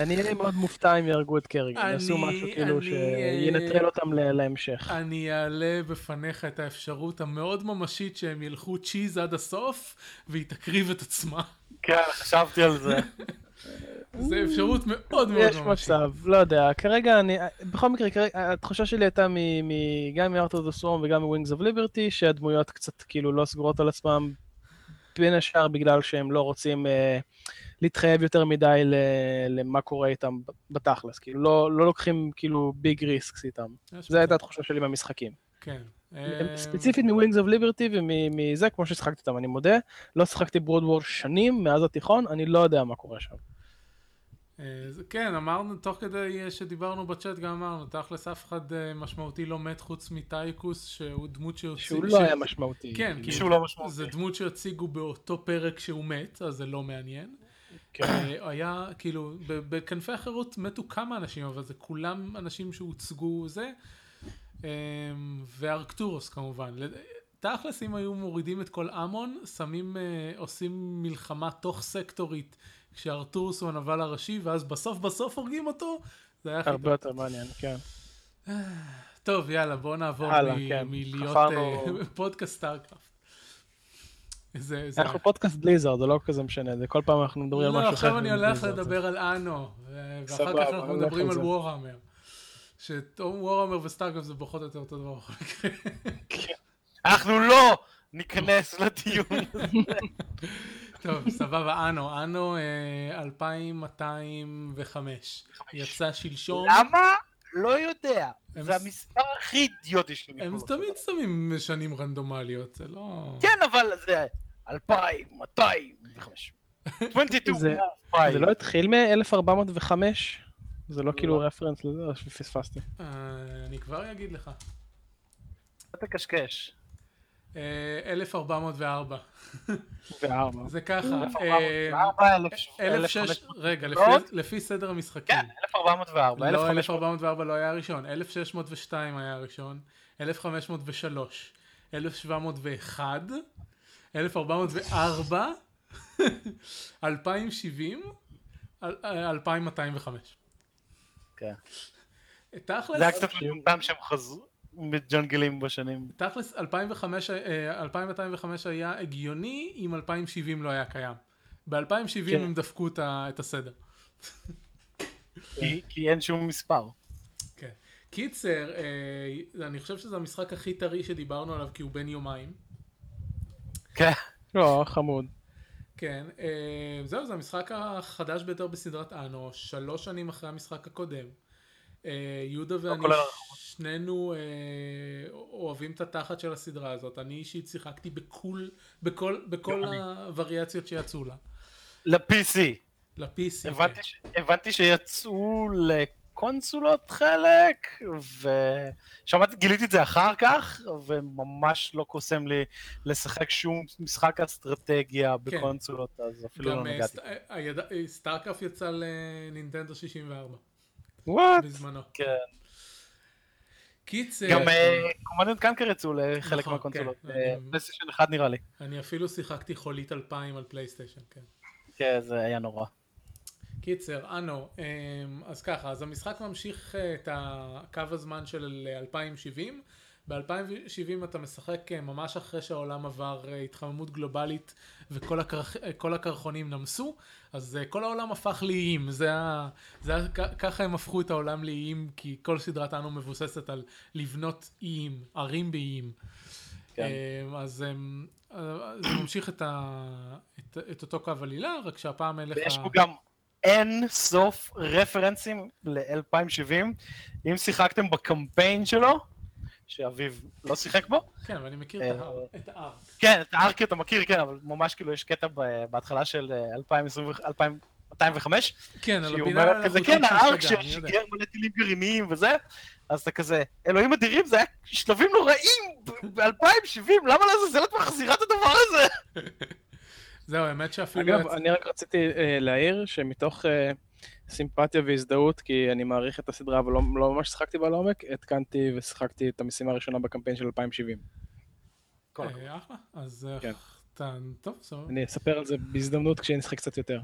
אני אהיה מאוד מופתע אם יהרגו את קריגן, יעשו משהו כאילו שינטרל אותם להמשך. אני אעלה בפניך את האפשרות המאוד ממשית שהם ילכו צ'יז עד הסוף והיא תקריב את עצמה. כן, חשבתי על זה. *laughs* זו אפשרות מאוד מאוד יש. מצב, לא יודע, כרגע אני, בכל מקרה, כרגע, התחושה שלי הייתה מ, מ, גם מ-Art of the Swarm וגם מ-Wings of Liberty, שהדמויות קצת כאילו לא סגורות על עצמם, בין השאר בגלל שהם לא רוצים אה, להתחייב יותר מדי ל, למה קורה איתם ב- בתכלס, כאילו לא, לא לוקחים כאילו ביג ריסקס איתם. זו הייתה. התחושה שלי מהמשחקים. כן. ספציפית מ Wings of Liberty ומזה, כמו ששיחקתי איתם, אני מודה. לא שיחקתי ב Brood War שנים מאז התיכון, אני לא יודע מה קורה שם. כן, אמרנו, תוך כדי שדיברנו בצ'אט, גם אמרנו, תכלס אף אחד משמעותי לא מת חוץ מטייקוס, שהוא דמות שיוצא... שהוא לא היה משמעותי. כן, כי שהוא לא משמעותי. זה דמות שהציגו באותו פרק שהוא מת, אז זה לא מעניין. כן. היה, כאילו, בכנפי החירות מתו כמה אנשים, אבל זה כולם אנשים שהוצגו זה. וארקטורוס כמובן. תכלס אם היו מורידים את כל אמון, שמים, עושים מלחמה תוך סקטורית כשארתורוס הוא הנבל הראשי, ואז בסוף בסוף הורגים אותו, זה היה הכי טוב. הרבה יותר מעניין, כן. טוב, יאללה, בואו נעבור כן. מלהיות *laughs* פודקאסט StarCraft. אנחנו פודקאסט Blizzard, זה לא כזה משנה, זה כל פעם אנחנו מדברים על לא, משהו אחר. לא, עכשיו אני הולך לדבר על Anno, ואחר כך אנחנו מדברים על Warhammer. שוורהמר וסטארקראפט זה פחות או יותר אותו דבר בכל *laughs* מקרה. אנחנו לא ניכנס לדיון הזה. טוב, סבבה, אנו, אנו 2205. יצא שלשום. למה? לא יודע. זה המספר הכי אידיוטי שלי. הם תמיד שמים שנים רנדומליות, זה לא... כן, אבל זה 2205. 22, *laughs* זה לא התחיל מ-1405? זה לא כאילו רפרנס לזה, או שפספסתי? אני כבר אגיד לך. אתה קשקש. 1404. וארבע. זה ככה. 1404, 1006, רגע, לפי סדר המשחקים. כן, 1404. לא, 1404 לא היה הראשון. 1602 היה הראשון. 1503. 1701. 1404. 2070. 2205. כן. תכלס... זה היה קצת מטומטם שהם חזרו. מג'ונגלים בשנים. תכלס 2005, 2205 היה הגיוני אם 2070 לא היה קיים. ב-2070 כן. הם דפקו את הסדר. כי אין שום מספר. כן. קיצר, אה, אני חושב שזה המשחק הכי טרי שדיברנו עליו כי הוא בן יומיים. כן. לא, חמוד. כן, אה, זהו, זה המשחק החדש ביותר בסדרת אנו, שלוש שנים אחרי המשחק הקודם. אה, יהודה לא ואני שנינו אה, אוהבים את התחת של הסדרה הזאת. אני אישית שיחקתי בכל, בכל, בכל הווריאציות שיצאו לה. ל-PC. ל-PC, הבנתי, כן. הבנתי שיצאו לקונסולות חלק, ושמעתי, גיליתי את זה אחר כך, וממש לא קוסם לי לשחק שום משחק אסטרטגיה כן. בקונסולות, אז אפילו לא נגעתי. גם StarCraft יצא לנינטנדו 64. What? בזמנו. כן. קיצר. גם Command & Conquer יצאו לחלק נכון, מהקונסולות. כן, פלייסטיישן אחד נראה לי. אני אפילו שיחקתי חולית 2000 על פלייסטיישן, כן. כן, זה היה נורא. קיצר, Anno, אמ, אז ככה, אז המשחק ממשיך אה, את הקו הזמן של 2070. ב-2070 אתה משחק אה, ממש אחרי שהעולם עבר אה, התחממות גלובלית וכל הקרח, הקרחונים נמסו, אז כל העולם הפך לאיים, זה ה... זה ה... ככה הם הפכו את העולם לאיים, כי כל סדרת אנו מבוססת על לבנות איים, ערים באיים. כן. אז זה ממשיך את, ה... את, את אותו קו עלילה, רק שהפעם אין לך... ויש פה גם אין סוף רפרנסים ל-2070. אם שיחקתם בקמפיין שלו, שאביב לא שיחק בו. כן, אבל אני מכיר את הארק. אה, כן, את הארק אתה מכיר, כן, אבל ממש כאילו יש קטע בהתחלה של 2005. אה, כן, על הבינה המלאכותית כן, הארק ששיגר מלא טילים גרעיניים וזה, אז אתה כזה, אלוהים אדירים, זה היה שלבים נוראים ב-2070, למה לעזאזל את מחזירה את הדבר הזה? *laughs* זהו, האמת שאפילו... אגב, אני רק רציתי אה, להעיר שמתוך אה, סימפתיה והזדהות, כי אני מעריך את הסדרה, אבל לא, לא ממש שיחקתי בה לעומק, התקנתי ושיחקתי את המשימה הראשונה בקמפיין של 2070. אה, אחלה, אז כן. טוב, סבבה. אני אספר על זה בהזדמנות כשאני אשחק קצת יותר.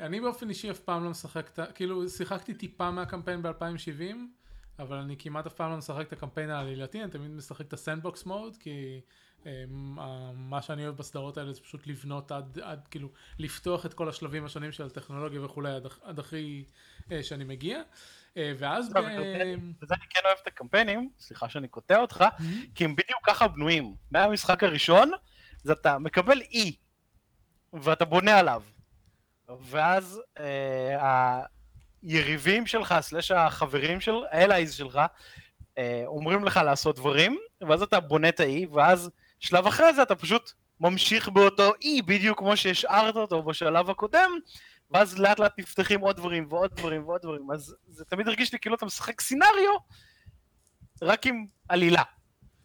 אני באופן אישי אף פעם לא משחק, כאילו שיחקתי טיפה מהקמפיין ב-2070, אבל אני כמעט אף פעם לא משחק את הקמפיין העלילתי, אני תמיד משחק את הסנדבוקס מוד, כי מה שאני אוהב בסדרות האלה זה פשוט לבנות עד, עד כאילו לפתוח את כל השלבים השונים של הטכנולוגיה וכולי עד, עד הכי אה, שאני מגיע אה, ואז ב... וזה אני כן אוהב את הקמפיינים, סליחה שאני קוטע אותך, כי הם בדיוק ככה בנויים. מהמשחק הראשון, זה אתה מקבל אי, ואתה בונה עליו. ואז אה, היריבים שלך, סלש החברים של, האלייז שלך, אה, אומרים לך לעשות דברים, ואז אתה בונה את האי, ואז שלב אחרי זה אתה פשוט ממשיך באותו אי, בדיוק כמו שהשארת אותו בשלב הקודם, ואז לאט לאט נפתחים עוד דברים ועוד דברים ועוד דברים, אז זה תמיד הרגיש לי כאילו אתה משחק סינריו, רק עם עלילה.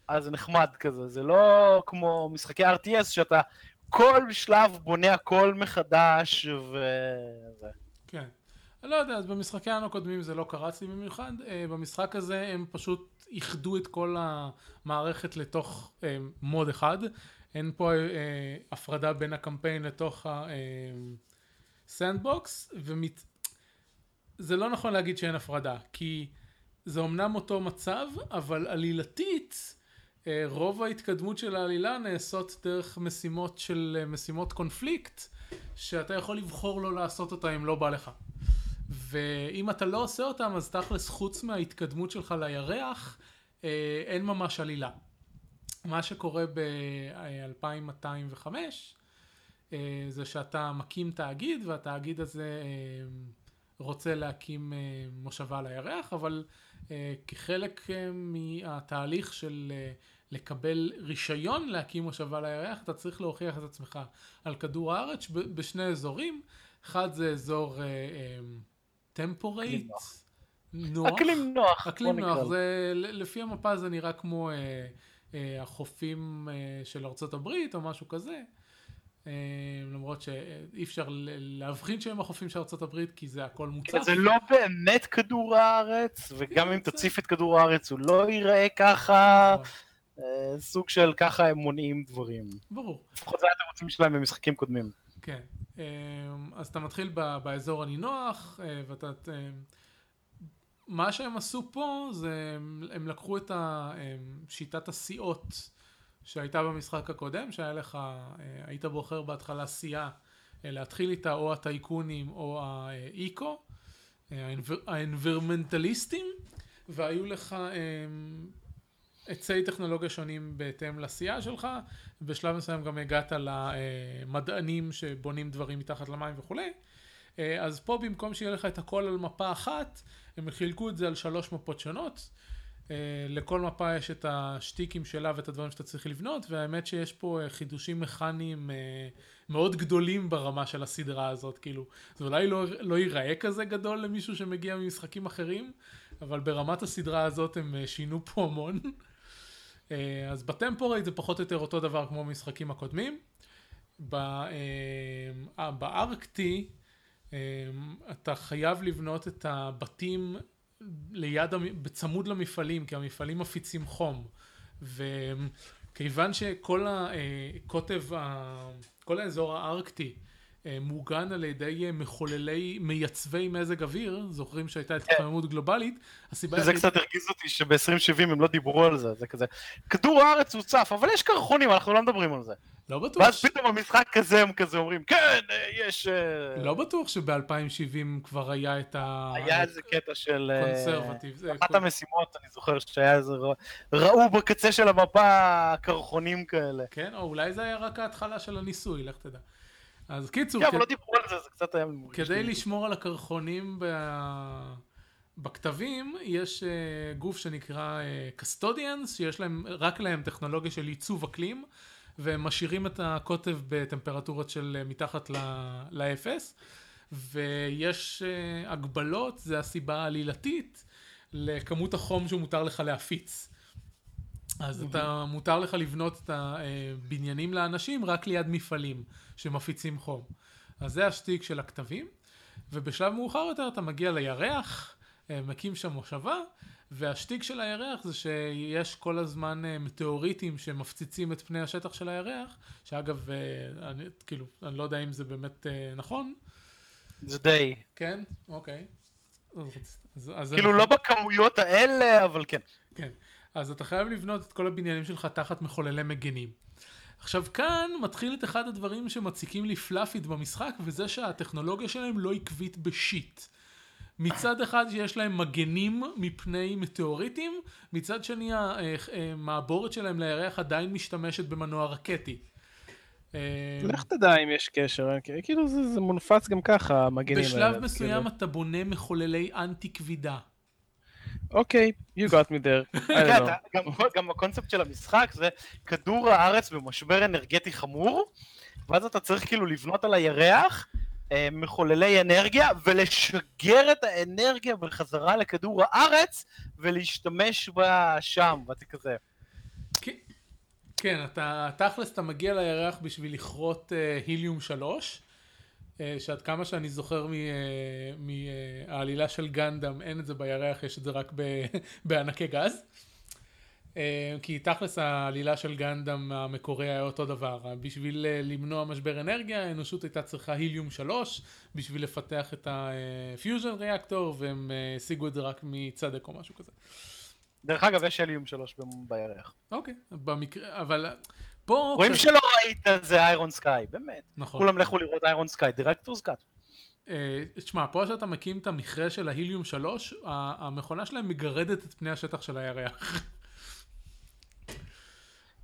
אז זה נחמד כזה, זה לא כמו משחקי RTS שאתה כל שלב בונה הכל מחדש ו... כן. אני לא יודע, אז במשחקי העם הקודמים זה לא קרץ לי במיוחד, אה, במשחק הזה הם פשוט איחדו את כל המערכת לתוך אה, מוד אחד, אין פה אה, הפרדה בין הקמפיין לתוך הסנדבוקס, ומת... זה לא נכון להגיד שאין הפרדה, כי זה אמנם אותו מצב, אבל עלילתית רוב ההתקדמות של העלילה נעשות דרך משימות של משימות קונפליקט, שאתה יכול לבחור לא לעשות אותה אם לא בא לך. ואם אתה לא עושה אותם, אז תכלס חוץ מההתקדמות שלך לירח, אה, אין ממש עלילה. מה שקורה ב-2205 אה, זה שאתה מקים תאגיד, והתאגיד הזה אה, רוצה להקים מושבה על הירח, אבל כחלק מהתהליך של לקבל רישיון להקים מושבה על הירח, אתה צריך להוכיח את עצמך על כדור הארץ בשני אזורים. אחד זה אזור טמפורייט, נוח. אקלים נוח. אקלים נוח, זה, לפי המפה זה נראה כמו אה, אה, החופים אה, של ארצות הברית או משהו כזה. אה, למרות שאי אפשר להבחין שהם החופים של ארצות הברית כי זה הכל מוצף. זה לא באמת כדור הארץ, וגם כן, אם תציף את כדור הארץ הוא לא ייראה ככה. נכון. אה, סוג של ככה הם מונעים דברים. ברור. לפחות זה היה התירוצים שלהם במשחקים קודמים. כן. אמ, אז אתה מתחיל באזור הנינוח, אה, ואתה... אה, מה שהם עשו פה זה הם לקחו את שיטת הסיעות שהייתה במשחק הקודם, שהיה לך, אה, היית בוחר בהתחלה סיעה להתחיל איתה או הטייקונים או האיקו, האנברמנטליסטים, והיו לך עצי טכנולוגיה שונים בהתאם לסיעה שלך, בשלב מסוים גם הגעת למדענים שבונים דברים מתחת למים וכולי. אה, אז פה במקום שיהיה לך את הכל על מפה אחת, הם חילקו את זה על שלוש מפות שונות. אה, לכל מפה יש את השטיקים שלה ואת הדברים שאתה צריך לבנות, והאמת שיש פה אה, חידושים מכניים מאוד גדולים ברמה של הסדרה הזאת, כאילו, זה אולי לא, לא ייראה כזה גדול למישהו שמגיע ממשחקים אחרים, אבל ברמת הסדרה הזאת הם שינו פה המון. אה, אז בטמפורייט זה פחות או יותר אותו דבר כמו במשחקים הקודמים. אה, אה, בארקטי אתה חייב לבנות את הבתים ליד, בצמוד למפעלים, כי המפעלים מפיצים חום. וכיוון שכל הקוטב, כל האזור הארקטי מוגן על ידי אה, מחוללי מייצבי מזג אוויר, זוכרים שהייתה כן. התחממות גלובלית, הסיבה... זה קצת הרגיז אותי שב-2070 הם לא דיברו על זה, זה כזה, כדור הארץ הוא צף, אבל יש קרחונים, אנחנו לא מדברים על זה. לא בטוח. ואז פתאום במשחק כזה הם כזה אומרים, כן, אה, יש... לא בטוח שב-2070 כבר היה את ה... היה איזה קטע של... קונסרבטיב. אחת המשימות, אני זוכר שהיה איזה... ראו בקצה של המפה קרחונים כאלה. כן, או אולי זה היה רק ההתחלה של הניסוי, לך תדע. אז קיצור, כן, אבל לא דיברו על זה, זה קצת היה... כדי לשמור על הקרחונים. בכתבים, יש uh, גוף שנקרא uh, custodians, שיש להם, רק להם טכנולוגיה של עיצוב אקלים, והם משאירים את הקוטב בטמפרטורות של uh, מתחת לאפס, ויש הגבלות, זה הסיבה העלילתית, לכמות החום שמותר לך להפיץ. אז אתה, מותר לך לבנות את הבניינים לאנשים רק ליד מפעלים שמפיצים חום. אז זה השטיק של הכתבים, ובשלב מאוחר יותר אתה מגיע לירח, אה, מקים שם מושבה, והשטיק של הירח זה שיש כל הזמן אה, מטאוריטים שמפציצים את פני השטח של הירח, שאגב, אה, אני, כאילו, אני לא יודע אם זה באמת נכון. זה די. כן? אוקיי. אז, אז כאילו לא בכמויות האלה, אבל כן. כן. אז אתה חייב לבנות את כל הבניינים שלך תחת מחוללי מגנים. עכשיו כאן מתחיל את אחד הדברים שמציקים לי פלאפית במשחק, וזה שהטכנולוגיה שלהם לא עקבית בשיט. מצד אחד שיש להם מגנים מפני מטאוריטים, מצד שני המעבורת שלהם לירח עדיין משתמשת במנוע רקטי. לך תדע אם יש קשר, כאילו זה, זה מונפץ גם ככה, המגנים האלה. בשלב מסוים כאילו. אתה בונה מחוללי אנטי כבידה. אוקיי, you got me there. *laughs* כן, גם הקונספט של המשחק זה כדור הארץ במשבר אנרגטי חמור, ואז אתה צריך כאילו לבנות על הירח אה, מחוללי אנרגיה ולשגר את האנרגיה בחזרה לכדור הארץ ולהשתמש בה שם, ואתה כזה. כן, אתה, תכלס אתה מגיע לירח בשביל לכרות uh, היליום 3, uh, שעד כמה שאני זוכר מהעלילה uh, uh, של גנדאם, אין את זה בירח, יש את זה רק *laughs* בענקי גז. כי תכלס העלילה של Gundam המקורי היה אותו דבר, בשביל למנוע משבר אנרגיה האנושות הייתה צריכה היליום 3 בשביל לפתח את ה fusion reactor והם השיגו את זה רק מצדק או משהו כזה. דרך אגב, יש הליום שלוש בירח. אוקיי, במקרה, אבל פה... רואים שלא ראית זה Iron Sky, באמת. נכון. כולם לכו לראות Iron Sky, director's cut. תשמע, פה שאתה מקים את המכרה של ההיליום 3, המכונה שלהם מגרדת את פני השטח של הירח.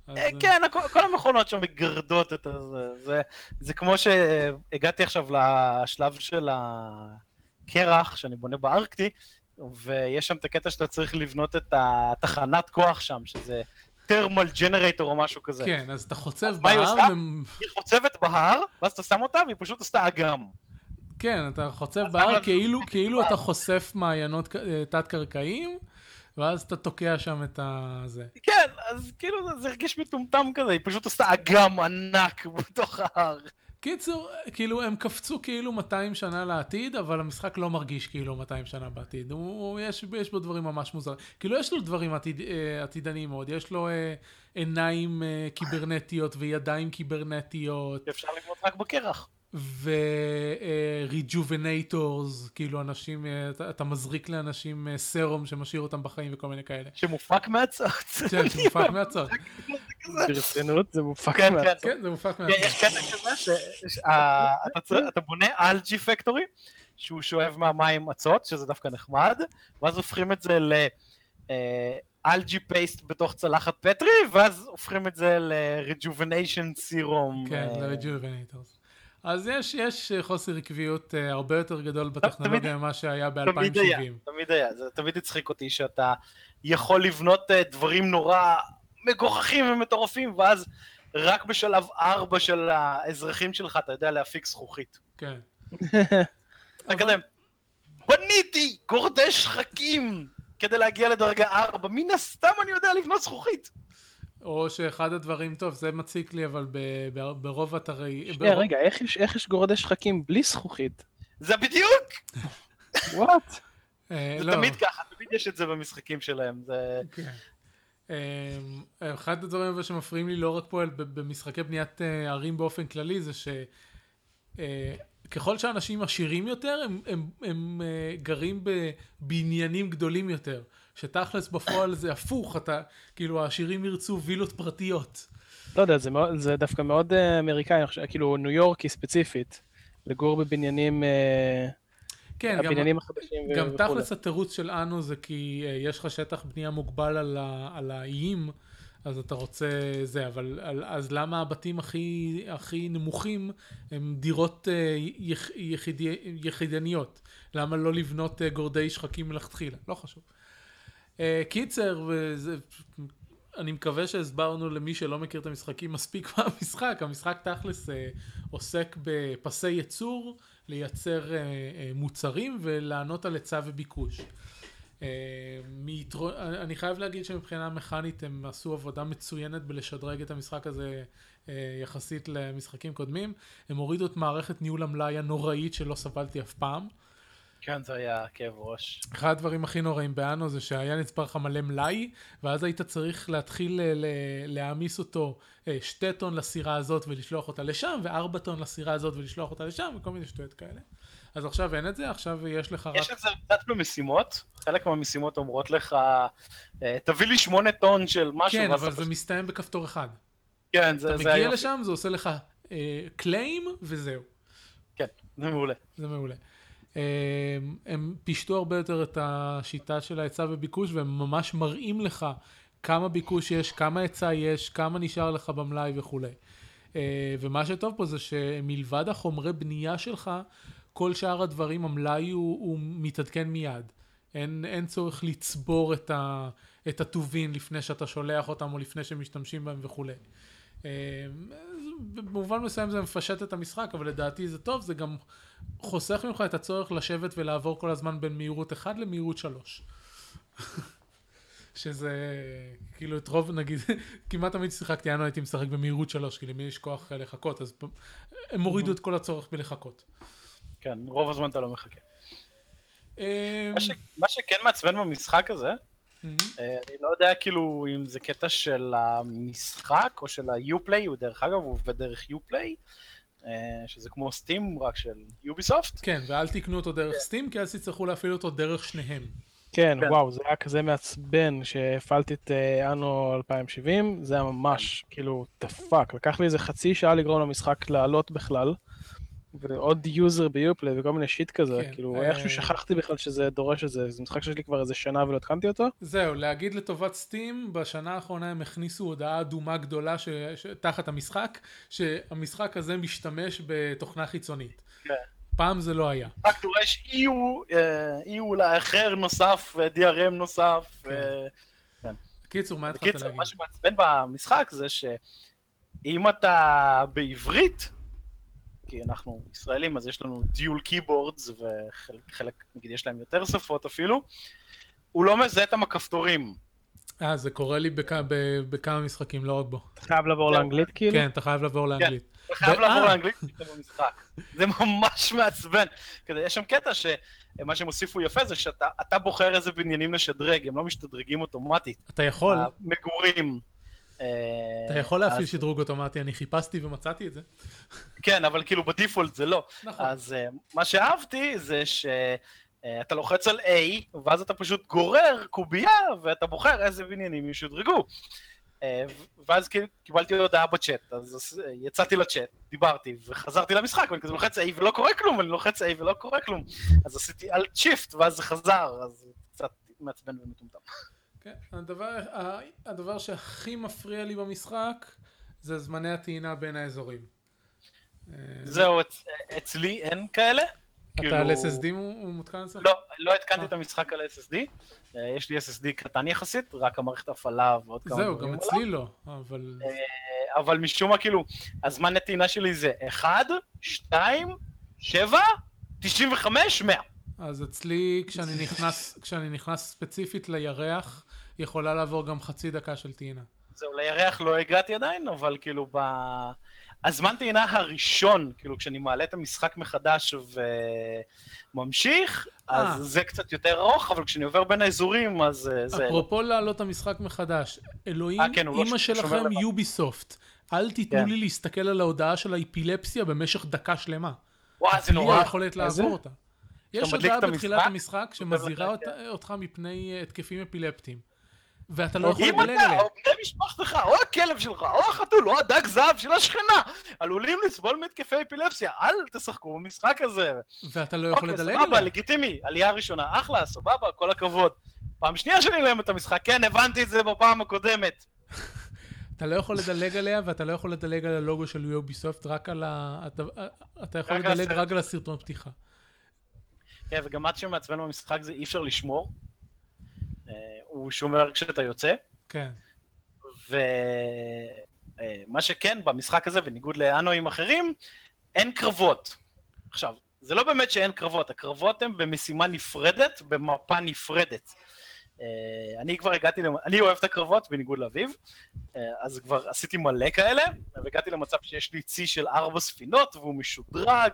אה, כן, כל המכונות שם מגרדות את זה. זה כמו שהגעתי עכשיו לשלב של הקרח שאני בונה בארקטי, ויש שם את הקטע שאתה צריך לבנות את התחנת כוח שם, שזה thermal generator או משהו כזה. כן, אז אתה חוצב בהר. מה היא עושה? היא חוצבת בהר, ואז אתה שם אותה והיא פשוט עשתה אגם. כן, אתה חוצב בהר כאילו, כאילו אתה חושף מעיינות אה, תת-קרקעיים, ואז אתה תוקע שם את הזה. כן, אז כאילו זה הרגיש מטומטם כזה, היא פשוט עשתה אגם ענק בתוך ההר. קיצור, כאילו הם קפצו כאילו 200 שנה לעתיד, אבל המשחק לא מרגיש כאילו 200 שנה בעתיד. הוא, יש, יש בו דברים ממש מוזרים. כאילו יש לו דברים עתיד, אה, עתידניים מאוד, יש לו אה, עיניים אה, קיברנטיות וידיים קיברנטיות. אפשר לבנות רק בקרח. ו rejuvenators, כאילו אנשים, אתה, אתה מזריק לאנשים סרום שמשאיר אותם בחיים וכל מיני כאלה. שמופק מהצוץ. כן, שמופק מהצוץ. *laughs* ברצינות זה מופק כן, מהצוץ. כן, זה מופק מהצוץ. יש קטע כזה שאתה בונה algae factory, שהוא שואב מהמים אצות, שזה דווקא נחמד, ואז הופכים את זה ל... אלג'י פייסט בתוך צלחת פטרי, ואז הופכים את זה ל-rejuvenation serum. כן, ל-rejuvenators. אז יש, יש חוסר עקביות הרבה יותר גדול בטכנולוגיה ממה שהיה ב-2070. תמיד היה, תמיד היה, זה תמיד הצחיק אותי שאתה יכול לבנות דברים נורא מגוחכים ומטורפים, ואז רק בשלב 4 של האזרחים שלך אתה יודע להפיק זכוכית. כן. *laughs* אתה כזה, בניתי גורדי שחקים כדי להגיע לדרגה 4, מן הסתם אני יודע לבנות זכוכית. או שאחד הדברים, טוב, זה מציק לי, אבל ברוב אתרי... שנייה, רגע, איך יש, איך יש גורדי שחקים בלי זכוכית? זה בדיוק! *laughs* וואט? זה לא. תמיד ככה, תמיד יש את זה במשחקים שלהם, זה... אמ, אחד הדברים שמפריעים לי לא רק פה במשחקי בניית אה, ערים באופן כללי זה שככל אה, שאנשים עשירים יותר הם, הם, הם אה, גרים בבניינים גדולים יותר. שתכלס בפועל זה הפוך אתה כאילו העשירים ירצו וילות פרטיות. לא יודע זה, מאוד, זה דווקא מאוד אמריקאי. כאילו ניו יורקי ספציפית. לגור בבניינים כן, הבניינים החדשים גם וכו'. תכלס התירוץ של אנו זה כי uh, יש לך שטח בנייה מוגבל על, ה, על האיים, אז אתה רוצה זה, אבל על, אז למה הבתים הכי, הכי נמוכים הם דירות uh, יח, יחיד, יחידניות? למה לא לבנות uh, גורדי שחקים מלכתחילה? לא חשוב. קיצר, וזה, אני מקווה שהסברנו למי שלא מכיר את המשחקים מספיק *laughs* מהמשחק, המשחק תכלס עוסק בפסי ייצור. לייצר אה, אה, מוצרים ולענות על היצע וביקוש. אה, מיתרו... אני חייב להגיד שמבחינה מכנית הם עשו עבודה מצוינת בלשדרג את המשחק הזה יחסית למשחקים קודמים. הם הורידו את מערכת ניהול המלאי הנוראית שלא סבלתי אף פעם. כן, זה היה כאב ראש. אחד הדברים הכי נוראים באנו זה שהיה נצבר לך מלא מלאי, ואז היית צריך להתחיל להעמיס אותו אה, שתי טון לסירה הזאת ולשלוח אותה לשם, וארבע טון לסירה הזאת ולשלוח אותה לשם, וכל מיני שטויות כאלה. אז עכשיו אין את זה, עכשיו יש לך רק... יש את זה קצת במשימות, חלק מהמשימות אומרות לך, אה, תביא לי שמונה טון של משהו. כן, אבל זה מסתיים בכפתור אחד. כן, זה... אתה מגיע לשם, זה עושה לך קליים, אה, וזהו. כן, זה מעולה. זה מעולה. פישטו הרבה יותר את השיטה של ההיצע וביקוש והם ממש מראים לך כמה ביקוש יש, כמה היצע יש, כמה נשאר לך במלאי וכולי. אה, ומה שטוב פה זה שמלבד החומרי בנייה שלך, כל שאר הדברים, המלאי הוא, הוא מתעדכן מיד. אין, אין צורך לצבור את, ה, את הטובין לפני שאתה שולח אותם או לפני שמשתמשים בהם וכולי. אה, במובן מסוים זה מפשט את המשחק, אבל לדעתי זה טוב, זה גם חוסך ממך את הצורך לשבת ולעבור כל הזמן בין מהירות 1 למהירות 3. *laughs* שזה כאילו את רוב נגיד *laughs* כמעט תמיד שיחקתי אנו הייתי משחק במהירות 3 כי למי יש כוח לחכות אז הם הורידו את כל הצורך בלחכות. כן רוב הזמן אתה לא מחכה. אמ, מה שכן מעצבן במשחק הזה אה, אני לא יודע כאילו אם זה קטע של המשחק או של ה-Uplay, הוא דרך אגב הוא עובד דרך Uplay, אה, שזה כמו Steam רק של Ubisoft. כן, ואל תקנו אותו דרך Steam, כי אז תצטרכו להפעיל אותו דרך שניהם. כן, כן, וואו, זה היה כזה מעצבן שהפעלתי את אה, Anno 2070, זה היה ממש, כאילו, the fuck, לקח לי איזה חצי שעה לגרום למשחק לעלות בכלל. ועוד user ב Uplay וכל מיני shit כזה, כן, כאילו אה... איכשהו שכחתי בכלל שזה דורש את זה, זה משחק שיש לי כבר איזה שנה ולא התקנתי אותו. זהו, להגיד לטובת Steam, בשנה האחרונה הם הכניסו הודעה אדומה גדולה ש... ש... תחת המשחק, שהמשחק הזה משתמש בתוכנה חיצונית. כן. פעם זה לא היה. רק דורש EULA אחר נוסף, DRM נוסף. כן. ו... כן. קיצור, מה התחלת להגיד? מה שמעצבן במשחק זה שאם אתה בעברית, כי אנחנו ישראלים אז יש לנו דיול קיבורדס וחלק נגיד יש להם יותר שפות אפילו הוא לא מזהה את המכפתורים. אה זה קורה לי בכ... בכמה משחקים לא רק בו. אתה חייב לעבור לאנגלית כאילו? כן אתה חייב לעבור לאנגלית. כן, אתה חייב לעבור אה. לאנגלית במשחק. זה ממש מעצבן. יש שם קטע שמה שהם הוסיפו יפה זה שאתה בוחר איזה בניינים לשדרג הם לא משתדרגים אוטומטית. אתה יכול. מגורים. אתה יכול להפעיל שדרוג אוטומטי, אני חיפשתי ומצאתי את זה. *laughs* כן, אבל כאילו בדיפולט זה לא. נכון. אז אה, מה שאהבתי זה שאתה אה, לוחץ על A, ואז אתה פשוט גורר קובייה, ואתה בוחר איזה בניינים ישודרגו. אה, ואז קיבלתי הודעה בצ'אט, אז יצאתי לצ'אט, דיברתי, וחזרתי למשחק, ואני כזה לוחץ A ולא קורה כלום, ואני לוחץ A ולא קורה כלום. אז עשיתי אלט שיפט, ואז זה חזר, אז קצת מעצבן ומטומטם. *laughs* כן, הדבר, הדבר שהכי מפריע לי במשחק זה זמני הטעינה בין האזורים. אה, זהו, אצלי אין כאלה. אתה על SSD הוא מותקן אצלך? לא, לא התקנתי את המשחק על SSD. אה, יש לי SSD קטן יחסית, רק המערכת הפעלה ועוד כמה דברים. זהו, גם אצלי לא, אבל... אה, אבל משום מה, כאילו, הזמן הטעינה שלי זה 1, 2, 7, 95, 100. אז אצלי, כשאני נכנס, כשאני נכנס ספציפית לירח, יכולה לעבור גם חצי דקה של טעינה. זהו, לירח לא הגעתי עדיין, אבל כאילו ב... הזמן טעינה הראשון, כאילו כשאני מעלה את המשחק מחדש וממשיך, אז 아. אה. זה קצת יותר ארוך, אבל כשאני עובר בין האזורים, אז אה, זה... אפרופו להעלות את המשחק מחדש, אלוהים, 아, אה, כן, אימא לא שלכם יוביסופט, אל תיתנו כן. לי להסתכל על ההודעה של האפילפסיה במשך דקה שלמה. וואי, זה נורא. בלי היכולת לעבור אותה. יש הודעה בתחילת המשחק שמזהירה אותך מפני התקפים אפילפטיים. ואתה לא יכול לדלג עליהם. אם אתה, או בני משפחתך, או הכלב שלך, או החתול, או הדג זהב של השכנה, עלולים לסבול מהתקפי אפילפסיה, אל תשחקו במשחק הזה. ואתה לא יכול לדלג עליהם. אוקיי, סבבה, לגיטימי, עלייה ראשונה, אחלה, סבבה, כל הכבוד. פעם שנייה שאני אעלם את המשחק, כן, הבנתי את זה בפעם הקודמת. אתה לא יכול לדלג עליה, ואתה לא יכול לדלג על הלוגו של יוביסופט, רק על ה... אתה יכול לדלג רק על הסרטון פתיחה. כן, וגם מה שמעצבן במשחק זה אי אפשר לשמור. הוא שומר כשאתה יוצא. כן. ומה שכן, במשחק הזה, בניגוד לאנואים אחרים, אין קרבות. עכשיו, זה לא באמת שאין קרבות, הקרבות הן במשימה נפרדת, במפה נפרדת. אה, אני כבר הגעתי, למ... אני אוהב את הקרבות בניגוד לאביב, אה, אז כבר עשיתי מלא כאלה, והגעתי למצב שיש לי צי של ארבע ספינות, והוא משודרג,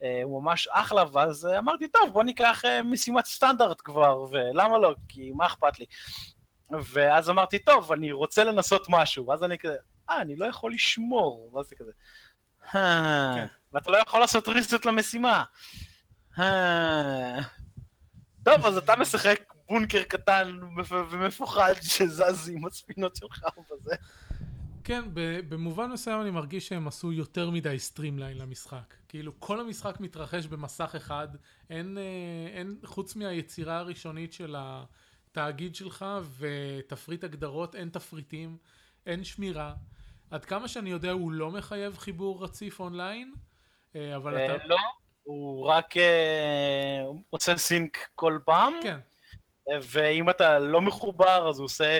והוא ממש אחלה, ואז אמרתי, טוב, בוא ניקח אה, משימת סטנדרט כבר, ולמה לא? כי מה אכפת לי? ואז אמרתי, טוב, אני רוצה לנסות משהו, ואז אני כזה, אה, אני לא יכול לשמור, ואז זה כזה, כן. ואתה לא יכול לעשות ריסט למשימה. טוב, אז אתה משחק בונקר קטן ומפוחד שזז עם הספינות שלך וזה. כן, במובן מסוים אני מרגיש שהם עשו יותר מדי streamline למשחק. כאילו, כל המשחק מתרחש במסך אחד, אין, אה, אין, חוץ מהיצירה הראשונית של התאגיד שלך ותפריט הגדרות, אין תפריטים, אין שמירה. עד כמה שאני יודע, הוא לא מחייב חיבור רציף אונליין, אה, אבל אתה... לא, הוא רק אה, עושה סינק כל פעם. כן. ואם אתה לא מחובר אז הוא עושה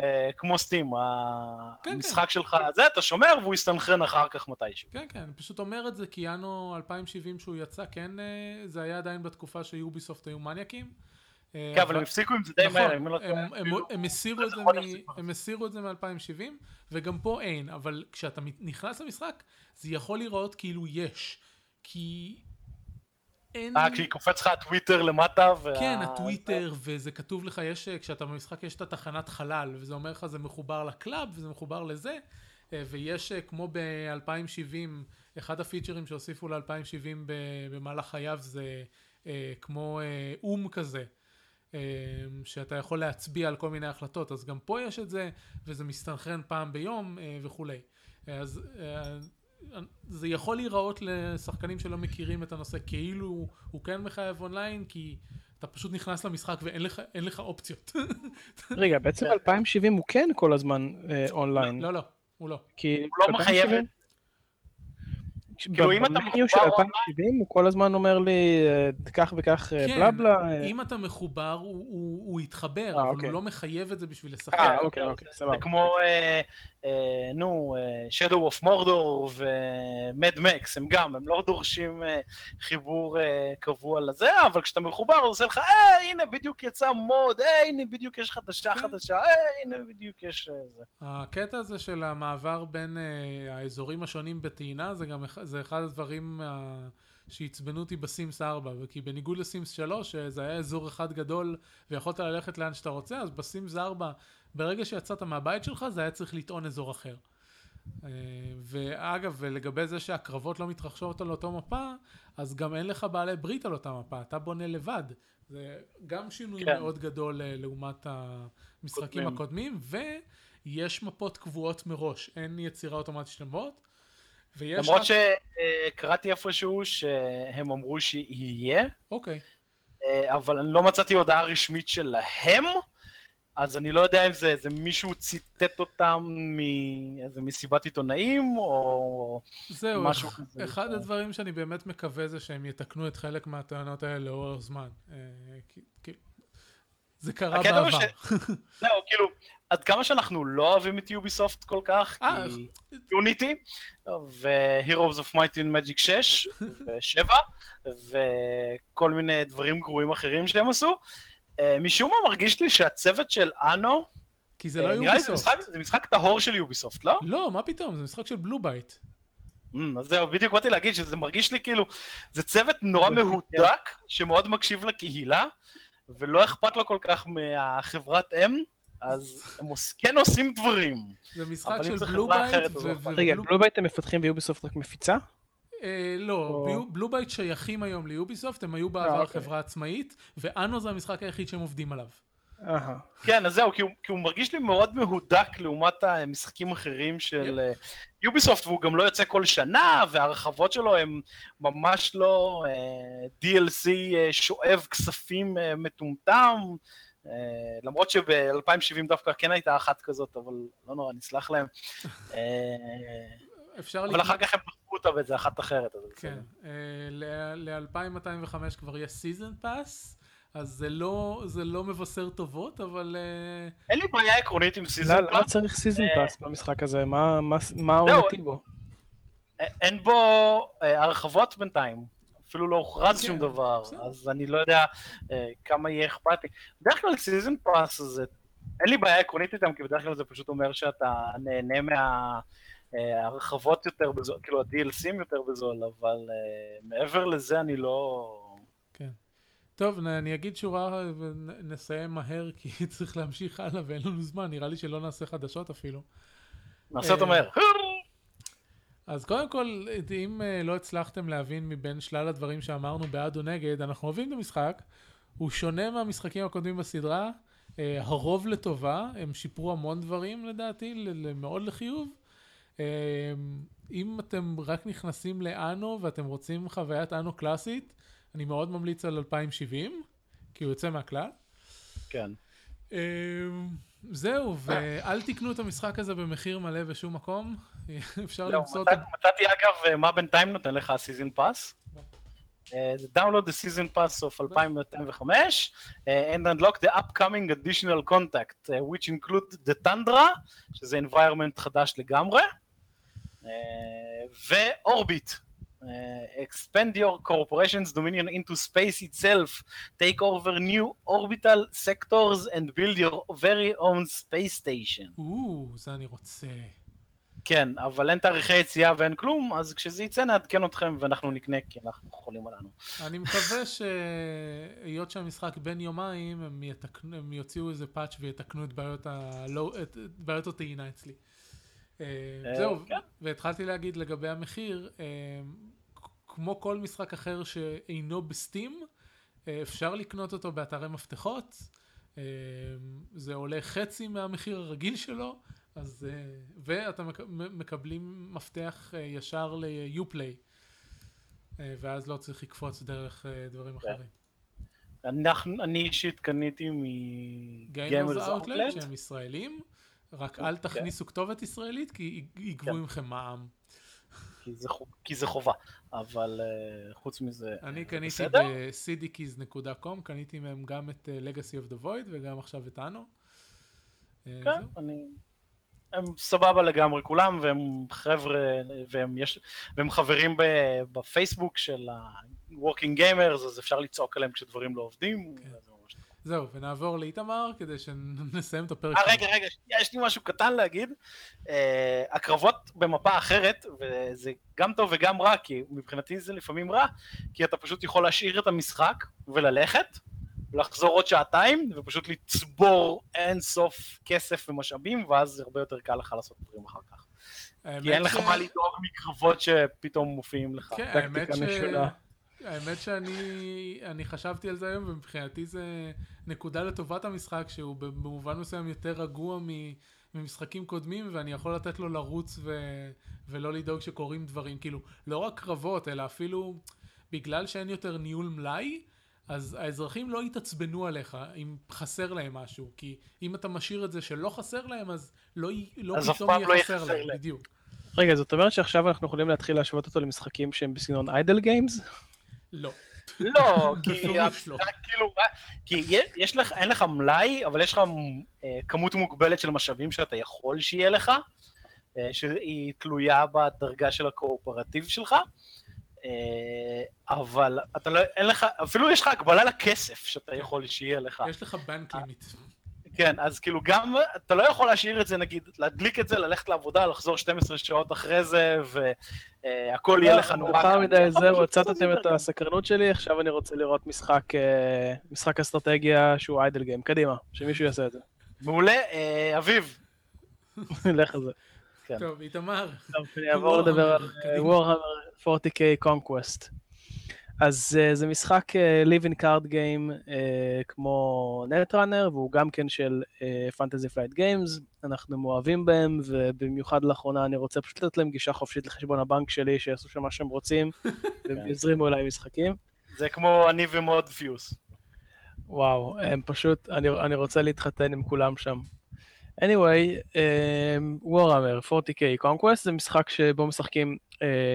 אה, כמו סטים, כן, המשחק כן. שלך זה, אתה שומר והוא יסתנכרן אחר כך מתישהו. כן, כן, אני פשוט אומר את זה כי יאנו 2070 שהוא יצא, כן, אה, זה היה עדיין בתקופה שיוביסופט היו מניאקים. אה, כן, אבל הם הפסיקו עם זה די נכון, מהר, לא הם- הסירו את זה חודש מ- סיפור. הם הסירו את זה מ-2070, וגם פה אין, אבל כשאתה נכנס למשחק, זה יכול להיראות כאילו יש. כי אין... אה, כי קופץ לך הטוויטר למטה, וה... כן, הטוויטר, וזה כתוב לך, יש, כשאתה במשחק יש את התחנת חלל, וזה אומר לך זה מחובר ל club, וזה מחובר לזה, אה, ויש אה, כמו ב-2070, אחד הפיצ'רים שהוסיפו ל-2070 במהלך חייו זה אה, כמו אום כזה. שאתה יכול להצביע על כל מיני החלטות, אז גם פה יש את זה, וזה מסתנכרן פעם ביום וכולי. אז זה יכול להיראות לשחקנים שלא מכירים את הנושא כאילו הוא כן מחייב אונליין, כי אתה פשוט נכנס למשחק ואין לך, לך אופציות. רגע, בעצם *laughs* 2070 הוא כן כל הזמן אה, אונליין. לא, לא, הוא לא. כי הוא לא מחייב את- 2070 כאילו, אם אתה במניו של מחובר 2070 הוא כל הזמן אומר לי אה, כך וכך אה, כן, בלה בלה. אה, אם אתה מחובר הוא, יתחבר, אבל אוקיי. הוא לא מחייב את זה בשביל לשחק. אה, אוקיי, אוקיי, סבבה. זה כמו, אה, נו, Shadow of Mordor ו-Mad Max, הם גם, הם לא דורשים אה, חיבור אה, קבוע לזה, אבל כשאתה מחובר הוא עושה לך, אה, הנה בדיוק יצא מוד, אה, הנה בדיוק יש חדשה כן. חדשה, אה, הנה בדיוק יש אה, זה. הקטע הזה של המעבר בין האזורים השונים בטעינה זה גם אחד- זה אחד הדברים שעצבנו אותי בסימס 4 כי בניגוד לסימס 3 שזה היה אזור אחד גדול ויכולת ללכת לאן שאתה רוצה אז בסימס 4 ברגע שיצאת מהבית שלך זה היה צריך לטעון אזור אחר. Uh, ואגב ולגבי זה שהקרבות לא מתרחשות על אותו מפה אז גם אין לך בעלי ברית על אותה מפה אתה בונה לבד. זה גם שינוי כן. מאוד גדול uh, לעומת המשחקים קודמים. הקודמים ויש מפות קבועות מראש אין יצירה אוטומטית של מפות. ויש למרות רק- שקראתי איפשהו שהם אמרו שיהיה, אוקיי אה, אבל אני לא מצאתי הודעה רשמית שלהם, אז אני לא יודע אם זה, זה מישהו ציטט אותם מאיזה מסיבת עיתונאים, או זהו משהו כזה. אחד הדברים שאני באמת מקווה זה שהם יתקנו את חלק מהטענות האלה לאורך זמן. אה, זה קרה בעבר. *laughs* זהו, כאילו, עד כמה שאנחנו לא אוהבים את Ubisoft כל כך, אה, כי Unity, ו-Heroes of Might and Magic 6 *laughs* ו-7, וכל מיני דברים גרועים אחרים שהם עשו, משום מה מרגיש לי שהצוות של Anno, כי זה לא אה, נראה לי זה Ubisoft. משחק- זה משחק טהור של Ubisoft, לא? לא, מה פתאום, זה משחק של Blue Byte. אמ, אז זהו, בדיוק באתי להגיד שזה מרגיש לי כאילו, זה צוות נורא מהודק, שמאוד מקשיב לקהילה, ולא אכפת לו כל כך מהחברת אם, אז הם כן עושים דברים. זה משחק של Blue Byte. לא רגע, Blue- Blue Byte הם מפתחים ו Ubisoft רק מפיצה? אה, לא, או- Blue Byte שייכים היום ל Ubisoft, הם היו בעבר אוקיי. חברה עצמאית, ו Anno זה המשחק היחיד שהם עובדים עליו. אהה. כן, אז זהו, כי הוא, כי הוא מרגיש לי מאוד מהודק לעומת המשחקים אחרים של אה, Ubisoft, והוא גם לא יוצא כל שנה, וההרחבות שלו הם ממש לא אה, DLC אה, שואב כספים אה, מטומטם, אה, למרות שב-2070 דווקא כן הייתה אחת כזאת, אבל לא נורא, נסלח להם. אה, אפשר אבל לקנות- אחר כך הם פתחו אותה באיזה אחת אחרת, כן, בסדר. ל-2205 כבר יש season pass, אז זה לא, זה לא מבשר טובות, אבל אה, אין לי בעיה עקרונית עם season לא- למה צריך season אה, pass במשחק הזה? מה- מה- מה. עונתי בו? אין בו אה, הרחבות בינתיים, אפילו לא הוכרז כן, שום דבר. אז אני לא יודע אה, כמה יהיה אכפת לי. בדרך כלל season pass זה, אין לי בעיה עקרונית איתם, כי בדרך כלל זה פשוט אומר שאתה נהנה מההרחבות יותר בזול, כאילו ה-DLC ים יותר בזול, אבל אה, מעבר לזה אני לא... כן. טוב, אני אגיד שורה ונסיים מהר, כי *laughs* צריך להמשיך הלאה ואין לנו זמן, נראה לי שלא נעשה חדשות אפילו. נעשה אותו אה, מהר. אז קודם כל, אם אה, לא הצלחתם להבין מבין שלל הדברים שאמרנו בעד או נגד, אנחנו אוהבים את המשחק, הוא שונה מהמשחקים הקודמים בסדרה, אה, הרוב לטובה, הם שיפרו המון דברים לדעתי, מאוד לחיוב. אה, אם אתם רק נכנסים לאנו ואתם רוצים חוויית אנו קלאסית, אני מאוד ממליץ על 2070, כי הוא יוצא מהכלל. כן. אמ, זהו, ואל תקנו את המשחק הזה במחיר מלא בשום מקום. *laughs* אפשר לא, למצוא אותו. מצאתי אגב אה, מה בינתיים נותן לך הסיזן פאס. uh, download the season pass of 2005 uh, and unlock the upcoming additional contact, which include the Tundra, שזה environment חדש לגמרי, ואורביט. Uh, expand your corporation's dominion into space itself, take over new orbital sectors and build your very own space station. או, זה אני רוצה. כן, אבל אין תאריכי יציאה ואין כלום, אז כשזה יצא נעדכן אתכם ואנחנו נקנה כי אנחנו חולים עלינו. אני מקווה שהיות שהמשחק בין יומיים, הם, יתקנו, הם יוציאו איזה פאץ' ויתקנו את בעיות, הלא, את, את בעיות הטעינה אצלי. אה, זהו, כן. והתחלתי להגיד לגבי המחיר, אה, כמו כל משחק אחר שאינו בסטים, אה, אפשר לקנות אותו באתרי מפתחות, זה עולה חצי מהמחיר הרגיל שלו, אז, ואתם מקבלים מפתח ישר ל-Uplay, ואז לא צריך לקפוץ דרך דברים כן. אחרים. אנחנו, אני אישית קניתי מגיימרס אאוטלט שהם ישראלים, רק אל תכניסו כתובת ישראלית כי יגבו ממכם מע"מ. כי זה, חובה, אבל uh, חוץ מזה, אני קניתי ב-cdkeys.com, קניתי מהם גם את uh, Legacy of the Void וגם עכשיו את אנו. כן, אני... הם סבבה לגמרי כולם, והם חבר'ה, והם, יש, והם חברים בפייסבוק של ה-Working Gamers, אז אפשר לצעוק עליהם כשדברים לא עובדים. כן. זהו, ונעבור לאיתמר כדי שנסיים את הפרק. 아, רגע, רגע, יש לי משהו קטן להגיד. Uh, הקרבות במפה אחרת, וזה גם טוב וגם רע, כי מבחינתי זה לפעמים רע, כי אתה פשוט יכול להשאיר את המשחק וללכת, לחזור עוד שעתיים, ופשוט לצבור אין סוף כסף ומשאבים, ואז זה הרבה יותר קל לך לעשות דברים אחר כך. כי אין לך מה לדאוג מקרבות שפתאום מופיעים לך. כן, האמת ש... האמת שאני אני חשבתי על זה היום ומבחינתי זה נקודה לטובת המשחק שהוא במובן מסוים יותר רגוע ממשחקים קודמים ואני יכול לתת לו לרוץ ו, ולא לדאוג שקורים דברים כאילו לא רק קרבות אלא אפילו בגלל שאין יותר ניהול מלאי אז האזרחים לא יתעצבנו עליך אם חסר להם משהו כי אם אתה משאיר את זה שלא חסר להם אז לא, לא אז פתאום יהיה לא חסר להם, להם בדיוק. רגע זאת אומרת שעכשיו אנחנו יכולים להתחיל להשוות אותו למשחקים שהם בסגנון איידל גיימס? לא. לא, *laughs* כי כאילו, כי יש לך, אין לך מלאי, אבל יש לך כמות מוגבלת של משאבים שאתה יכול שיהיה לך, שהיא תלויה בדרגה של הקואופרטיב שלך, אבל אתה לא, אין לך, אפילו יש לך הגבלה לכסף שאתה יכול שיהיה לך. יש לך בנק לימיט. כן, אז כאילו גם, אתה לא יכול להשאיר את זה, נגיד, להדליק את זה, ללכת לעבודה, לחזור 12 שעות אחרי זה, והכל יהיה לך נורא. מאוחר מדי, זהו, הצטתם את הסקרנות שלי, עכשיו אני רוצה לראות משחק, משחק אסטרטגיה שהוא איידל גיים. קדימה, שמישהו יעשה את זה. מעולה, אביב. *laughs* לך על זה. טוב, איתמר. טוב, אני אעבור לדבר על Warhammer 40K Conquest. אז uh, זה משחק uh, Living Card Game uh, כמו Netrunner, והוא גם כן של Fantasy Flight Games, אנחנו מאוהבים בהם, ובמיוחד לאחרונה אני רוצה פשוט לתת להם גישה חופשית לחשבון הבנק שלי, שיעשו שם מה שהם רוצים, *laughs* והם יזרימו אליי משחקים. זה כמו אני ומוד פיוס. וואו, הם פשוט, אני, אני רוצה להתחתן עם כולם שם. Anyway, um, Warhammer 40K Conquest זה משחק שבו משחקים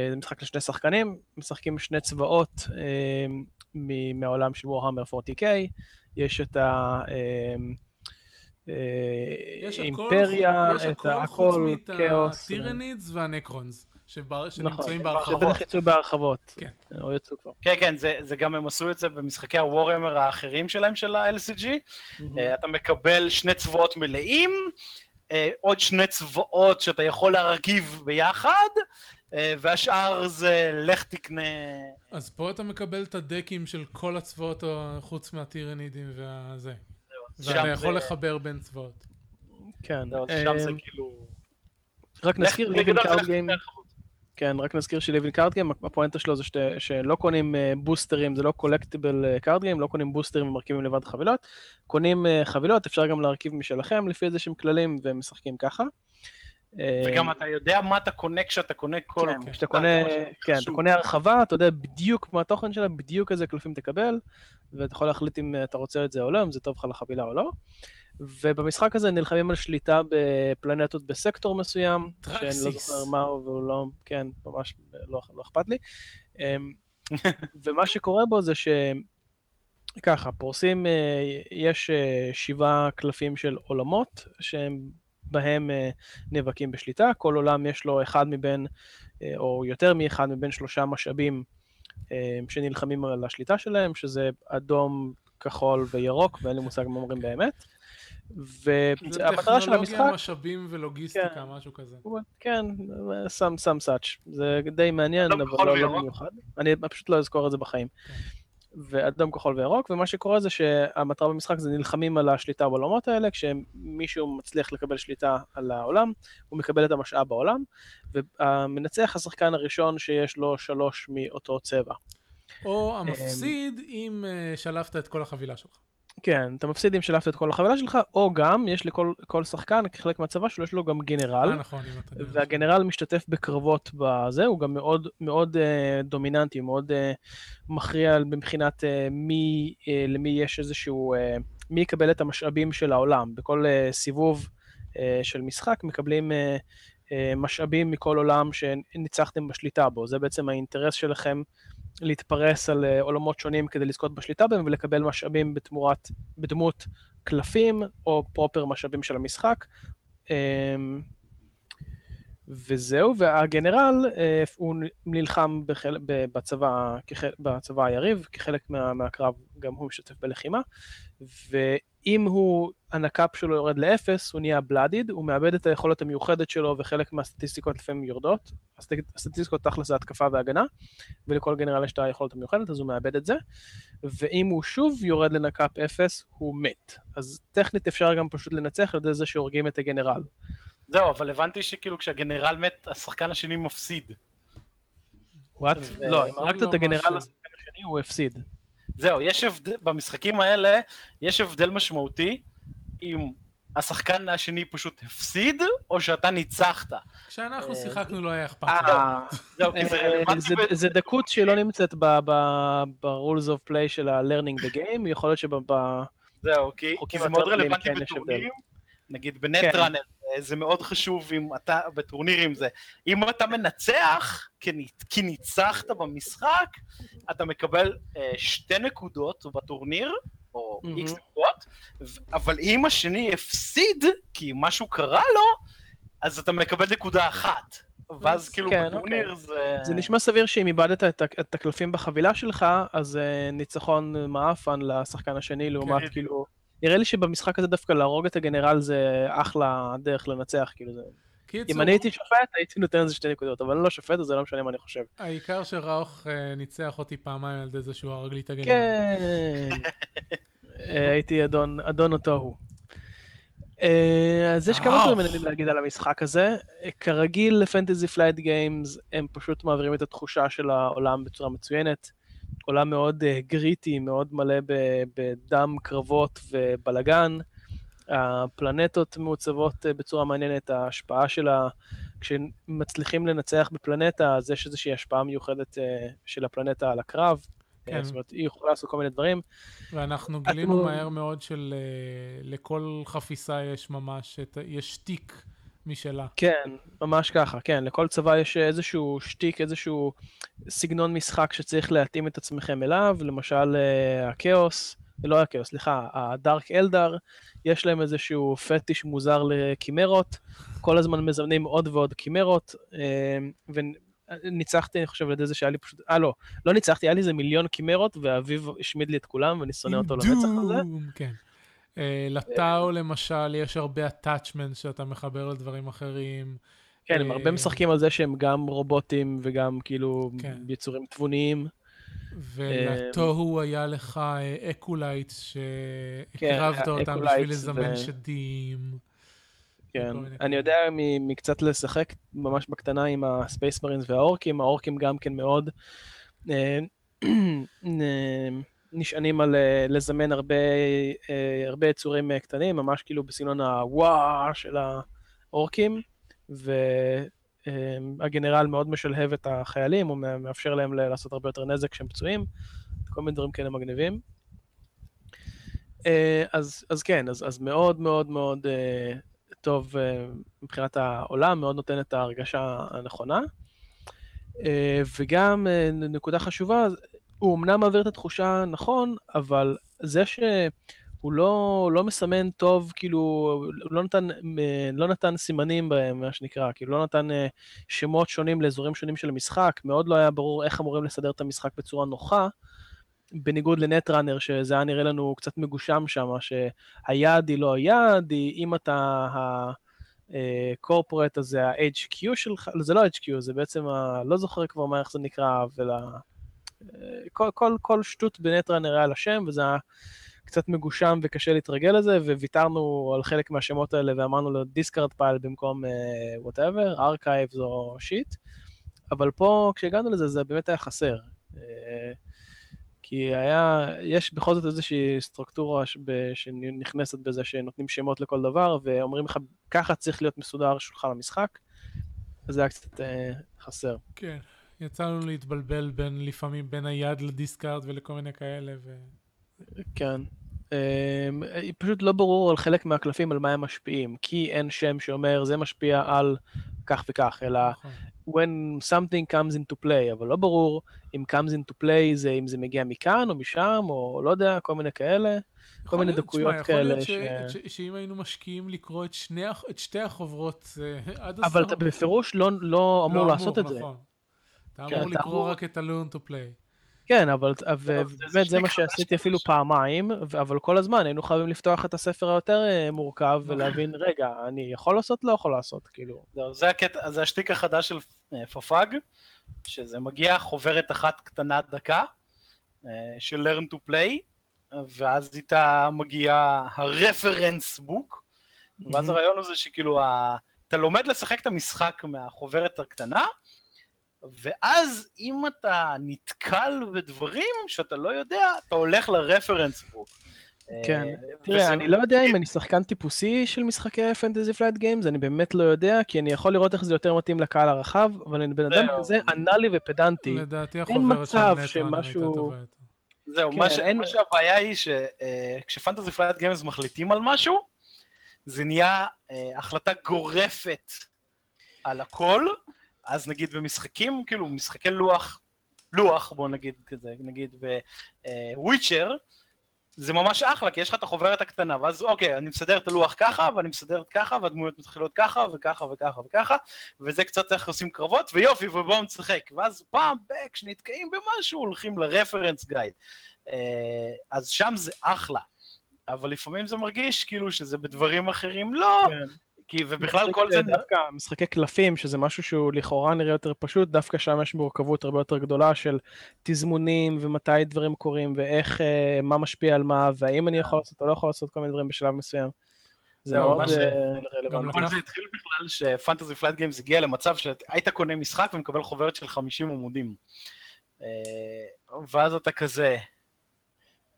זה משחק לשני שחקנים, משחקים שני צבאות מהעולם של Warhammer 40K, יש את האימפריה, את הכל, כאוס. הטירנידס והנקרונס. שנמצאים נכון, בהרחבות. שבטח יצאו בהרחבות. כן. או יצאו כבר. כן, כן, זה, זה גם הם עשו את זה במשחקי הוורהמר האחרים שלהם, של ה-LCG. Mm-hmm. אתה מקבל שני צבאות מלאים, עוד שני צבאות שאתה יכול להרכיב ביחד, והשאר זה לך תקנה... אז פה אתה מקבל את הדקים של כל הצבאות חוץ מהטירנידים והזה. ואתה יכול. לחבר בין צבאות. כן. שם זה כאילו... רק נזכיר, Living Card Game... כן, רק נזכיר ש Living Card Game, הפואנטה שלו זה שת, שלא קונים בוסטרים, זה לא collectible card game, לא קונים בוסטרים ומרכיבים לבד חבילות, קונים חבילות, אפשר גם להרכיב משלכם לפי איזה שהם כללים, והם משחקים ככה. וגם אתה יודע מה אתה קונה כשאתה קונה כל... כן, כשאתה קונה, כן, אתה קונה הרחבה, אתה יודע בדיוק מה התוכן שלה, בדיוק איזה קלפים תקבל, ואתה יכול להחליט אם אתה רוצה את זה או לא, אם זה טוב לך לחבילה או לא. ובמשחק הזה נלחמים על שליטה בפלנטות בסקטור מסוים, שאני לא זוכר מה הוא והוא לא, כן, ממש לא, לא אכפת לי. *laughs* ומה שקורה בו זה ש... ככה, פורסים, אה, יש אה, שבעה קלפים של עולמות, שהם בהם אה, נאבקים בשליטה, כל עולם יש לו אחד מבין, או יותר מאחד מבין שלושה משאבים שנלחמים על השליטה שלהם, שזה אדום, כחול וירוק, ואין לי מושג מה אומרים באמת. והמטרה של המשחק... טכנולוגיה, משאבים ולוגיסטיקה, כן, משהו כזה. כן, some, some such. זה די מעניין, אבל לא, לא במיוחד. אני פשוט לא אזכור את זה בחיים. כן. ואדום, כחול וירוק, ומה שקורה זה שהמטרה במשחק זה נלחמים על השליטה בעולמות האלה, כשמישהו מצליח לקבל שליטה על העולם, הוא מקבל את המשאב בעולם, והמנצח השחקן הראשון שיש לו שלוש מאותו צבע. או המפסיד אם אה, שלפת את כל החבילה שלך. כן, אתה מפסיד אם שלפת את כל החבילה שלך, או גם, יש לכל שחקן, כחלק מהצבא שלו, יש לו גם גנרל. אה, נכון. והגנרל משתתף בקרבות בזה, הוא גם מאוד, מאוד uh, דומיננטי, מאוד uh, מכריע מבחינת uh, מי, uh, למי יש איזשהו, uh, מי יקבל את המשאבים של העולם. בכל uh, סיבוב uh, של משחק מקבלים uh, uh, משאבים מכל עולם שניצחתם בשליטה בו. זה בעצם האינטרס שלכם. להתפרס על אה, עולמות שונים כדי לזכות בשליטה בהם ולקבל משאבים בתמורת, בדמות קלפים או פרופר משאבים של המשחק. וזהו, והגנרל אה, הוא נלחם בחל... בצבא, בצבא היריב, כחלק מה... מהקרב גם הוא משתתף בלחימה, ואם הוא, הנקאפ שלו יורד לאפס, הוא נהיה bloodied, הוא מאבד את היכולת המיוחדת שלו וחלק מהסטטיסטיקות לפעמים יורדות, הסטטיסטיקות תכל'ס זה התקפה והגנה, ולכל גנרל יש את היכולת המיוחדת, אז הוא מאבד את זה, ואם הוא שוב יורד לנקאפ אפס, הוא מת. אז טכנית אפשר גם פשוט לנצח על ידי זה שהורגים את הגנרל. זהו, אבל הבנתי שכאילו כשהגנרל מת, השחקן השני מפסיד. וואט? לא, אם הרגת את הגנרל השחקן השני, הוא הפסיד. זהו, יש הבדל, במשחקים האלה, יש הבדל משמעותי אם השחקן השני פשוט הפסיד, או שאתה ניצחת. כשאנחנו אה, שיחקנו לא היה אכפת לי. זהו, כי זה רלוונטי. זה דקות שלא נמצאת ב-rules of play של ה-learning the game, יכול להיות שב... זהו, כי זה מאוד רלוונטי כן, בטורנירים. נגיד בנטראנר כן. זה מאוד חשוב אם אתה, בטורנירים זה, אם אתה מנצח, כי ניצחת במשחק, אתה מקבל אה, שתי נקודות בטורניר, או איקס mm-hmm. נקודות, אבל אם השני הפסיד, כי משהו קרה לו, אז אתה מקבל נקודה אחת. ואז כאילו כן, בטורניר אוקיי. זה... זה נשמע סביר שאם איבדת את, את הקלפים בחבילה שלך, אז uh, ניצחון מעפן לשחקן השני, לעומת כן. כאילו... נראה לי שבמשחק הזה דווקא להרוג את הגנרל זה אחלה דרך לנצח, כאילו זה... קיצור... אם אני הייתי שופט, הייתי נותן לזה שתי נקודות, אבל אני לא שופט, אז זה לא משנה מה אני חושב. העיקר שראוך uh, ניצח אותי פעמיים על ידי זה שהוא הרג לי את הגנרל. כן, אה, הייתי אדון, אדון אותו הוא. אה, אז יש כמה דברים מעניינים להגיד על המשחק הזה. כרגיל ל Fantasy Flight Games, הם פשוט מעבירים את התחושה של העולם בצורה מצוינת. עולם מאוד אה, gritty, מאוד מלא בדם, קרבות ובלגן. הפלנטות מעוצבות אה, בצורה מעניינת, ההשפעה שלה, כשמצליחים לנצח בפלנטה, אז יש איזושהי השפעה מיוחדת אה, של הפלנטה על הקרב. כן. זאת אומרת, היא יכולה לעשות כל מיני דברים. ואנחנו גילינו מהר מאוד שלכל חפיסה יש ממש, יש שטיק. משלה. כן, ממש ככה, כן. לכל צבא יש איזשהו שטיק, איזשהו סגנון משחק שצריך להתאים את עצמכם אליו, למשל אה, הכאוס, לא הכאוס, סליחה, הדארק אלדר, יש להם איזשהו פטיש מוזר לקימרות, כל הזמן מזמנים עוד ועוד קימרות, אה, וניצחתי, אני חושב, על ידי זה שהיה לי פשוט, אה לא, לא ניצחתי, היה לי איזה מיליון כימרות, ואביב השמיד לי את כולם, ואני שונא אותו לנצח על זה. כן. אה, לטאו למשל, יש הרבה attachment שאתה מחבר לדברים אחרים. כן, הם הרבה אה, משחקים על זה שהם גם רובוטים וגם כאילו כן. יצורים תבוניים. ולתוהו היה לך acolyte שהקרבת כן, אותם בשביל לזמן שדים. כן, אני יודע מקצת לשחק ממש בקטנה עם הספייס מרינס והאורקים, האורקים גם כן מאוד אה, *clears throat* נשענים על אה, לזמן הרבה, אה, הרבה יצורים אה, קטנים, ממש כאילו בסגנון הוואו של האורקים, והגנרל מאוד משלהב את החיילים, הוא מאפשר להם לעשות הרבה יותר נזק כשהם פצועים, כל מיני דברים כאלה מגניבים. אז, אז כן, אז, אז מאוד מאוד מאוד טוב מבחינת העולם, מאוד נותן את ההרגשה הנכונה. וגם נקודה חשובה, הוא אמנם מעביר את התחושה נכון, אבל זה שהוא לא, לא מסמן טוב, כאילו, הוא לא נתן, לא נתן סימנים בהם, מה שנקרא, כאילו לא נתן שמות שונים לאזורים שונים של המשחק, מאוד לא היה ברור איך אמורים לסדר את המשחק בצורה נוחה. בניגוד ל Netrunner, שזה היה נראה לנו קצת מגושם שם, שהיד היא לא היד, היא אם אתה ה corporate הזה, ה-HQ שלך, זה לא HQ, זה בעצם, ה, לא זוכר כבר מה איך זה נקרא, ולה... כל, כל, כל שטות ב Netrunner היה לה שם, וזה היה קצת מגושם וקשה להתרגל לזה, וויתרנו על חלק מהשמות האלה ואמרנו לו discard pile במקום whatever, אה, archives או shit, אבל פה כשהגענו לזה זה באמת היה חסר. Uh, כי היה, יש בכל זאת איזושהי סטרוקטורה שנכנסת בזה שנותנים שמות לכל דבר, ואומרים לך, ככה צריך להיות מסודר שולחן המשחק, אז זה היה קצת אה, חסר. כן, יצא לנו להתבלבל בין, לפעמים בין היד לדיסקארד ולכל מיני כאלה. ו... כן. אה, פשוט לא ברור על חלק מהקלפים על מה הם משפיעים, כי אין שם שאומר זה משפיע על כך וכך, אלא נכון. when something comes into play, אבל לא ברור אם comes into play זה אם זה מגיע מכאן או משם, או לא יודע, כל מיני כאלה, כל מיני דקויות כאלה. יכול להיות. שאם היינו משקיעים לקרוא את, את שתי החוברות uh, עד הסוף. אבל אתה בפירוש לא, לא אמור לא לעשות אמור, את נכון. זה. אתה כן, אמור לקרוא אמור... רק את ה-learn to play. כן, אבל באמת זה מה שעשיתי אפילו פעמיים, אבל כל הזמן היינו חייבים לפתוח את הספר היותר אה, מורכב ולהבין, רגע, אני יכול לעשות, לא יכול לעשות, כאילו. זה הקטע, זה השטיק החדש של אה, פפאג, שזה מגיע חוברת אחת קטנה דקה, אה, של learn to play, ואז איתה מגיע הרפרנס בוק, ואז הרעיון הוא זה שכאילו, אתה לומד לשחק את המשחק מהחוברת הקטנה, ואז אם אתה נתקל בדברים שאתה לא יודע, אתה הולך לרפרנס בוק. כן, אה, תראה, אני לא יודע אם אני שחקן טיפוסי של משחקי Fantasy Flight Games, אני באמת לא יודע, כי אני יכול לראות איך זה יותר מתאים לקהל הרחב, אבל אני בן אדם כזה אנאלי ופדנטי. לדעתי החוברת של Netrunner שמשהו... זהו, מה כן, שהבעיה היא שכש Fantasy Flight Games מחליטים על משהו, זה נהיה אה, החלטה גורפת על הכל, אז נגיד במשחקים, כאילו משחקי לוח, לוח בוא נגיד כזה, נגיד בוויצ'ר, זה ממש אחלה, כי יש לך את החוברת הקטנה, ואז אוקיי, אני מסדר את הלוח ככה, ואני מסדר את ככה, והדמויות מתחילות ככה, וככה, וככה, וככה, וזה קצת איך עושים קרבות, ויופי, ובואו נשחק. ואז פעם. כשנתקעים במשהו, הולכים לרפרנס גייד. אה, אז שם זה אחלה. אבל לפעמים זה מרגיש כאילו שזה בדברים אחרים לא, כן. כי ובכלל כל זה... דווקא משחקי קלפים, שזה משהו שהוא לכאורה נראה יותר פשוט, דווקא שם יש מורכבות הרבה יותר גדולה של תזמונים ומתי דברים קורים ואיך, אה, מה משפיע על מה, והאם אני יכול לעשות או לא יכול לעשות כל מיני דברים בשלב מסוים. זה מאוד אה, רלוונטי. כל זה התחיל בכלל ש Fantasy Flight Games הגיע למצב שהיית קונה משחק ומקבל חוברת של 50 עמודים. אה, ואז אתה כזה,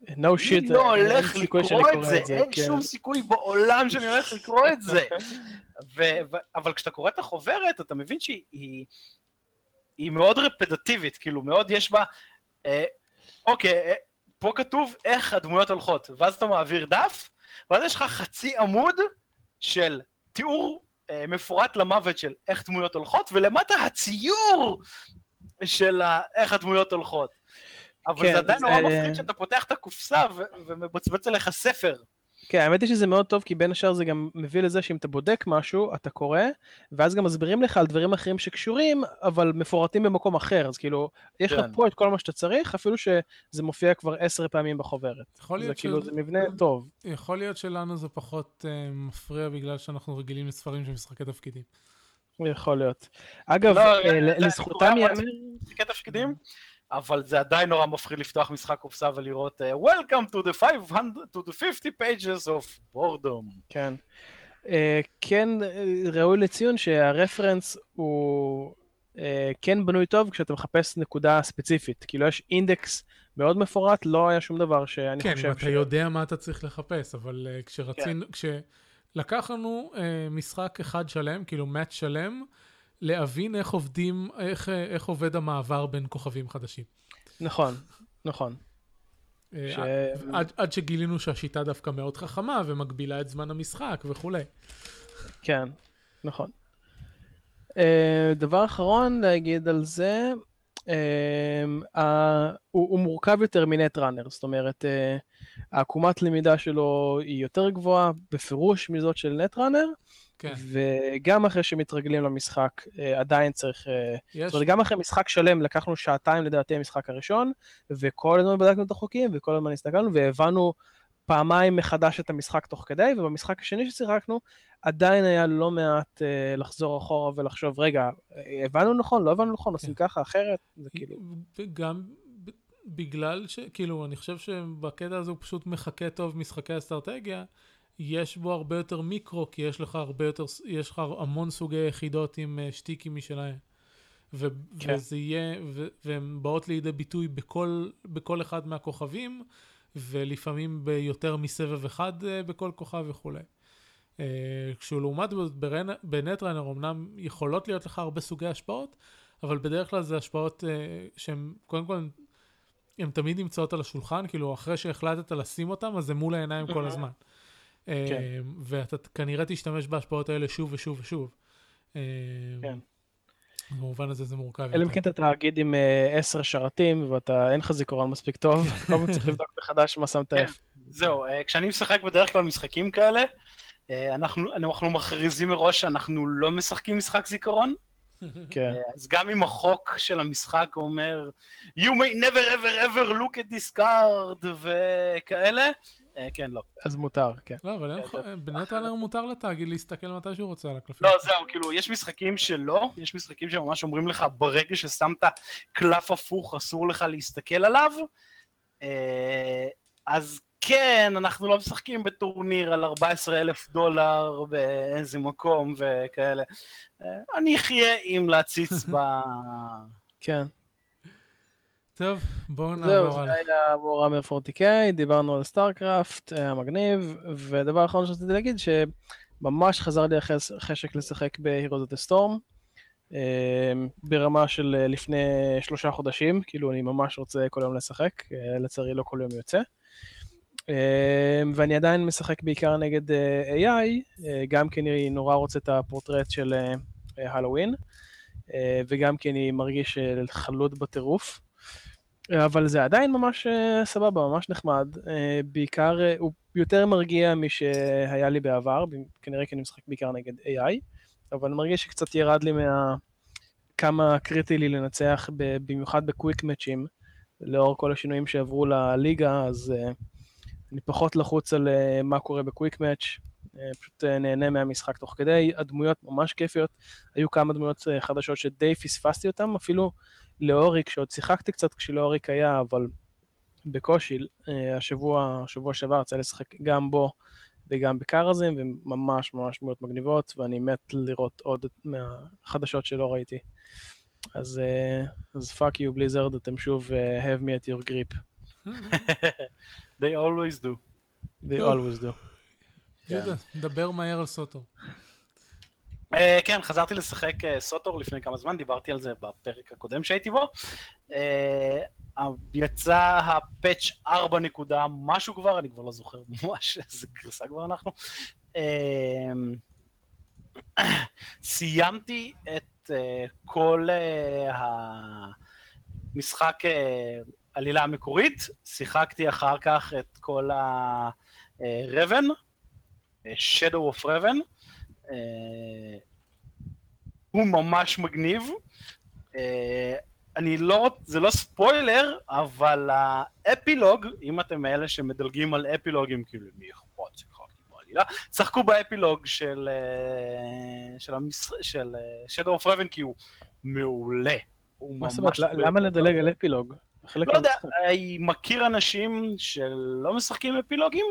no shit, אני לא הולך לקרוא את זה, אין כן. שום סיכוי בעולם שאני הולך לקרוא את זה. *laughs* אבל כשאתה קורא את החוברת, אתה מבין שהיא מאוד רפדטיבית, כאילו מאוד יש בה, אה, אוקיי, אה, פה כתוב איך הדמויות הולכות, ואז אתה מעביר דף, ואז יש לך חצי עמוד של תיאור אה, מפורט למוות של איך דמויות הולכות, ולמטה הציור של איך הדמויות הולכות. אבל כן, זה עדיין נורא מפחיד שאתה פותח את הקופסה ומבצבץ עליך ספר. כן, האמת היא שזה מאוד טוב, כי בין השאר זה גם מביא לזה שאם אתה בודק משהו, אתה קורא, ואז גם מסבירים לך על דברים אחרים שקשורים, אבל מפורטים במקום אחר. אז כאילו, יש לך כן. פה את כל מה שאתה צריך, אפילו שזה מופיע כבר עשר פעמים בחוברת. יכול להיות זה כאילו, זה מבנה טוב. יכול להיות שלנו זה פחות uh, מפריע בגלל שאנחנו רגילים לספרים של משחקי תפקידים. יכול להיות. אגב, לא, אה, לזכותם ייאמר... משחקי תפקידים? אבל זה עדיין נורא מפחיד לפתוח משחק קופסה ולראות uh, Welcome to the 500, to the 50 pages of boredom. כן. Uh, כן uh, ראוי לציון שהרפרנס הוא uh, כן בנוי טוב כשאתה מחפש נקודה ספציפית. כאילו יש אינדקס מאוד מפורט, לא היה שום דבר שאני כן, חושב ש... כן, אם אתה יודע מה אתה צריך לחפש, אבל uh, כשרצינו, כן. כשלקח לנו uh, משחק אחד שלם, כאילו מאט שלם, להבין איך עובדים, איך, איך עובד המעבר בין כוכבים חדשים. נכון, נכון. אה, ש... עד, עד שגילינו שהשיטה דווקא מאוד חכמה ומגבילה את זמן המשחק וכולי. כן, נכון. אה, דבר אחרון להגיד על זה, uh, הוא, הוא מורכב יותר מנט ראנר, זאת אומרת, uh, העקומת למידה שלו היא יותר גבוהה בפירוש מזאת של נט ראנר, כן. וגם אחרי שמתרגלים למשחק uh, עדיין צריך, יש. זאת אומרת, גם אחרי משחק שלם לקחנו שעתיים לדעתי המשחק הראשון, וכל הזמן בדקנו את החוקים, וכל הזמן הסתכלנו, והבנו פעמיים מחדש את המשחק תוך כדי, ובמשחק השני ששיחקנו, עדיין היה לא מעט אה, לחזור אחורה ולחשוב, רגע, הבנו נכון, לא הבנו נכון, עושים כן. ככה, אחרת, זה כאילו... וגם בגלל ש... כאילו, אני חושב שבקטע הזה הוא פשוט מחכה טוב משחקי אסטרטגיה, יש בו הרבה יותר מיקרו, כי יש לך הרבה יותר, יש לך המון סוגי יחידות עם uh, שטיקים משלהם. ו- כן. וזה יהיה, ו- והן באות לידי ביטוי בכל, בכל אחד מהכוכבים, ולפעמים ביותר מסבב אחד uh, בכל כוכב וכולי. Uh, כשהוא לעומת בנטרנר אמנם יכולות להיות לך הרבה סוגי השפעות, אבל בדרך כלל זה השפעות שהן קודם כל הן תמיד נמצאות על השולחן, כאילו אחרי שהחלטת לשים אותן אז זה מול העיניים כל הזמן. כן. ואתה כנראה תשתמש בהשפעות האלה שוב ושוב ושוב. כן. במובן הזה זה מורכב. אלא אם כן אתה תאגיד עם עשר שרתים ואתה אין לך זיכרון מספיק טוב, *laughs* כל פעם צריך לבדוק מחדש מה שמת איפה. זהו, כשאני משחק בדרך כלל משחקים כאלה, אנחנו, אנחנו מכריזים מראש שאנחנו לא משחקים משחק זיכרון. *laughs* כן. אז גם אם החוק של המשחק אומר You may never ever ever look at this card וכאלה, כן, לא. אז מותר, כן. לא, אבל בנטרלר מותר לתאגיד להסתכל מתי שהוא רוצה על הקלפים. לא, זהו, כאילו, יש משחקים שלא, יש משחקים שממש אומרים לך, ברגע ששמת קלף הפוך, אסור לך להסתכל עליו, אז כן, אנחנו לא משחקים בטורניר על 14 אלף דולר באיזה מקום וכאלה. אני אחיה עם להציץ *laughs* ב... כן. טוב, בואו נעבור הלאה. זהו, זה היה Warhammer 40K, דיברנו על StarCraft, היה מגניב, ודבר אחרון שרציתי להגיד, שממש חזר לי החשק לשחק ב-Heroes of the Storm, ברמה של לפני שלושה חודשים, כאילו אני ממש רוצה כל יום לשחק, לצערי לא כל יום יוצא. ואני עדיין משחק בעיקר נגד AI, גם כי אני נורא רוצה את הפורטרט של הלואוין, וגם כי אני מרגיש חלוד בטירוף. אבל זה עדיין ממש סבבה, ממש נחמד. בעיקר, הוא יותר מרגיע משהיה לי בעבר, כנראה כי אני משחק בעיקר נגד AI, אבל אני מרגיש שקצת ירד לי מה... כמה קריטי לי לנצח, במיוחד בקוויק מאצ'ים, לאור כל השינויים שעברו לליגה, אז אני פחות לחוץ על מה קורה בקוויק מאץ', פשוט נהנה מהמשחק תוך כדי, הדמויות ממש כיפיות, היו כמה דמויות חדשות שדי פספסתי אותן, אפילו Leoric, שעוד שיחקתי קצת כש Leoric היה, אבל בקושי, השבוע, השבוע שעבר יצא לשחק גם בו וגם בקארזים, וממש ממש דמויות מגניבות, ואני מת לראות עוד מהחדשות שלא ראיתי. אז, אז fuck you Blizzard, אתם שוב אה, have me at your grip. *laughs* They always do. They always do. יהודה, דבר מהר על סוטו. Uh, כן, חזרתי לשחק uh, סוטור לפני כמה זמן, דיברתי על זה בפרק הקודם שהייתי בו. Uh, יצא הפאץ' 4 נקודה משהו כבר, אני כבר לא זוכר *laughs* ממש איזה גרסה כבר אנחנו. סיימתי את כל המשחק עלילה המקורית, שיחקתי אחר כך את כל ה-Raven, Shadow of Raven. אה, הוא ממש מגניב. אה, אני לא, זה לא ספוילר, אבל האפילוג, אם אתם מאלה שמדלגים על אפילוגים, כאילו מי אכפת שיחקתי בעלילה, צחקו באפילוג של, אה, של, המש... של Shadow of Raven כי הוא מעולה. מה זאת אומרת, למה לדלג על אפילוג? לא יודע, אני מכיר אנשים שלא משחקים אפילוגים,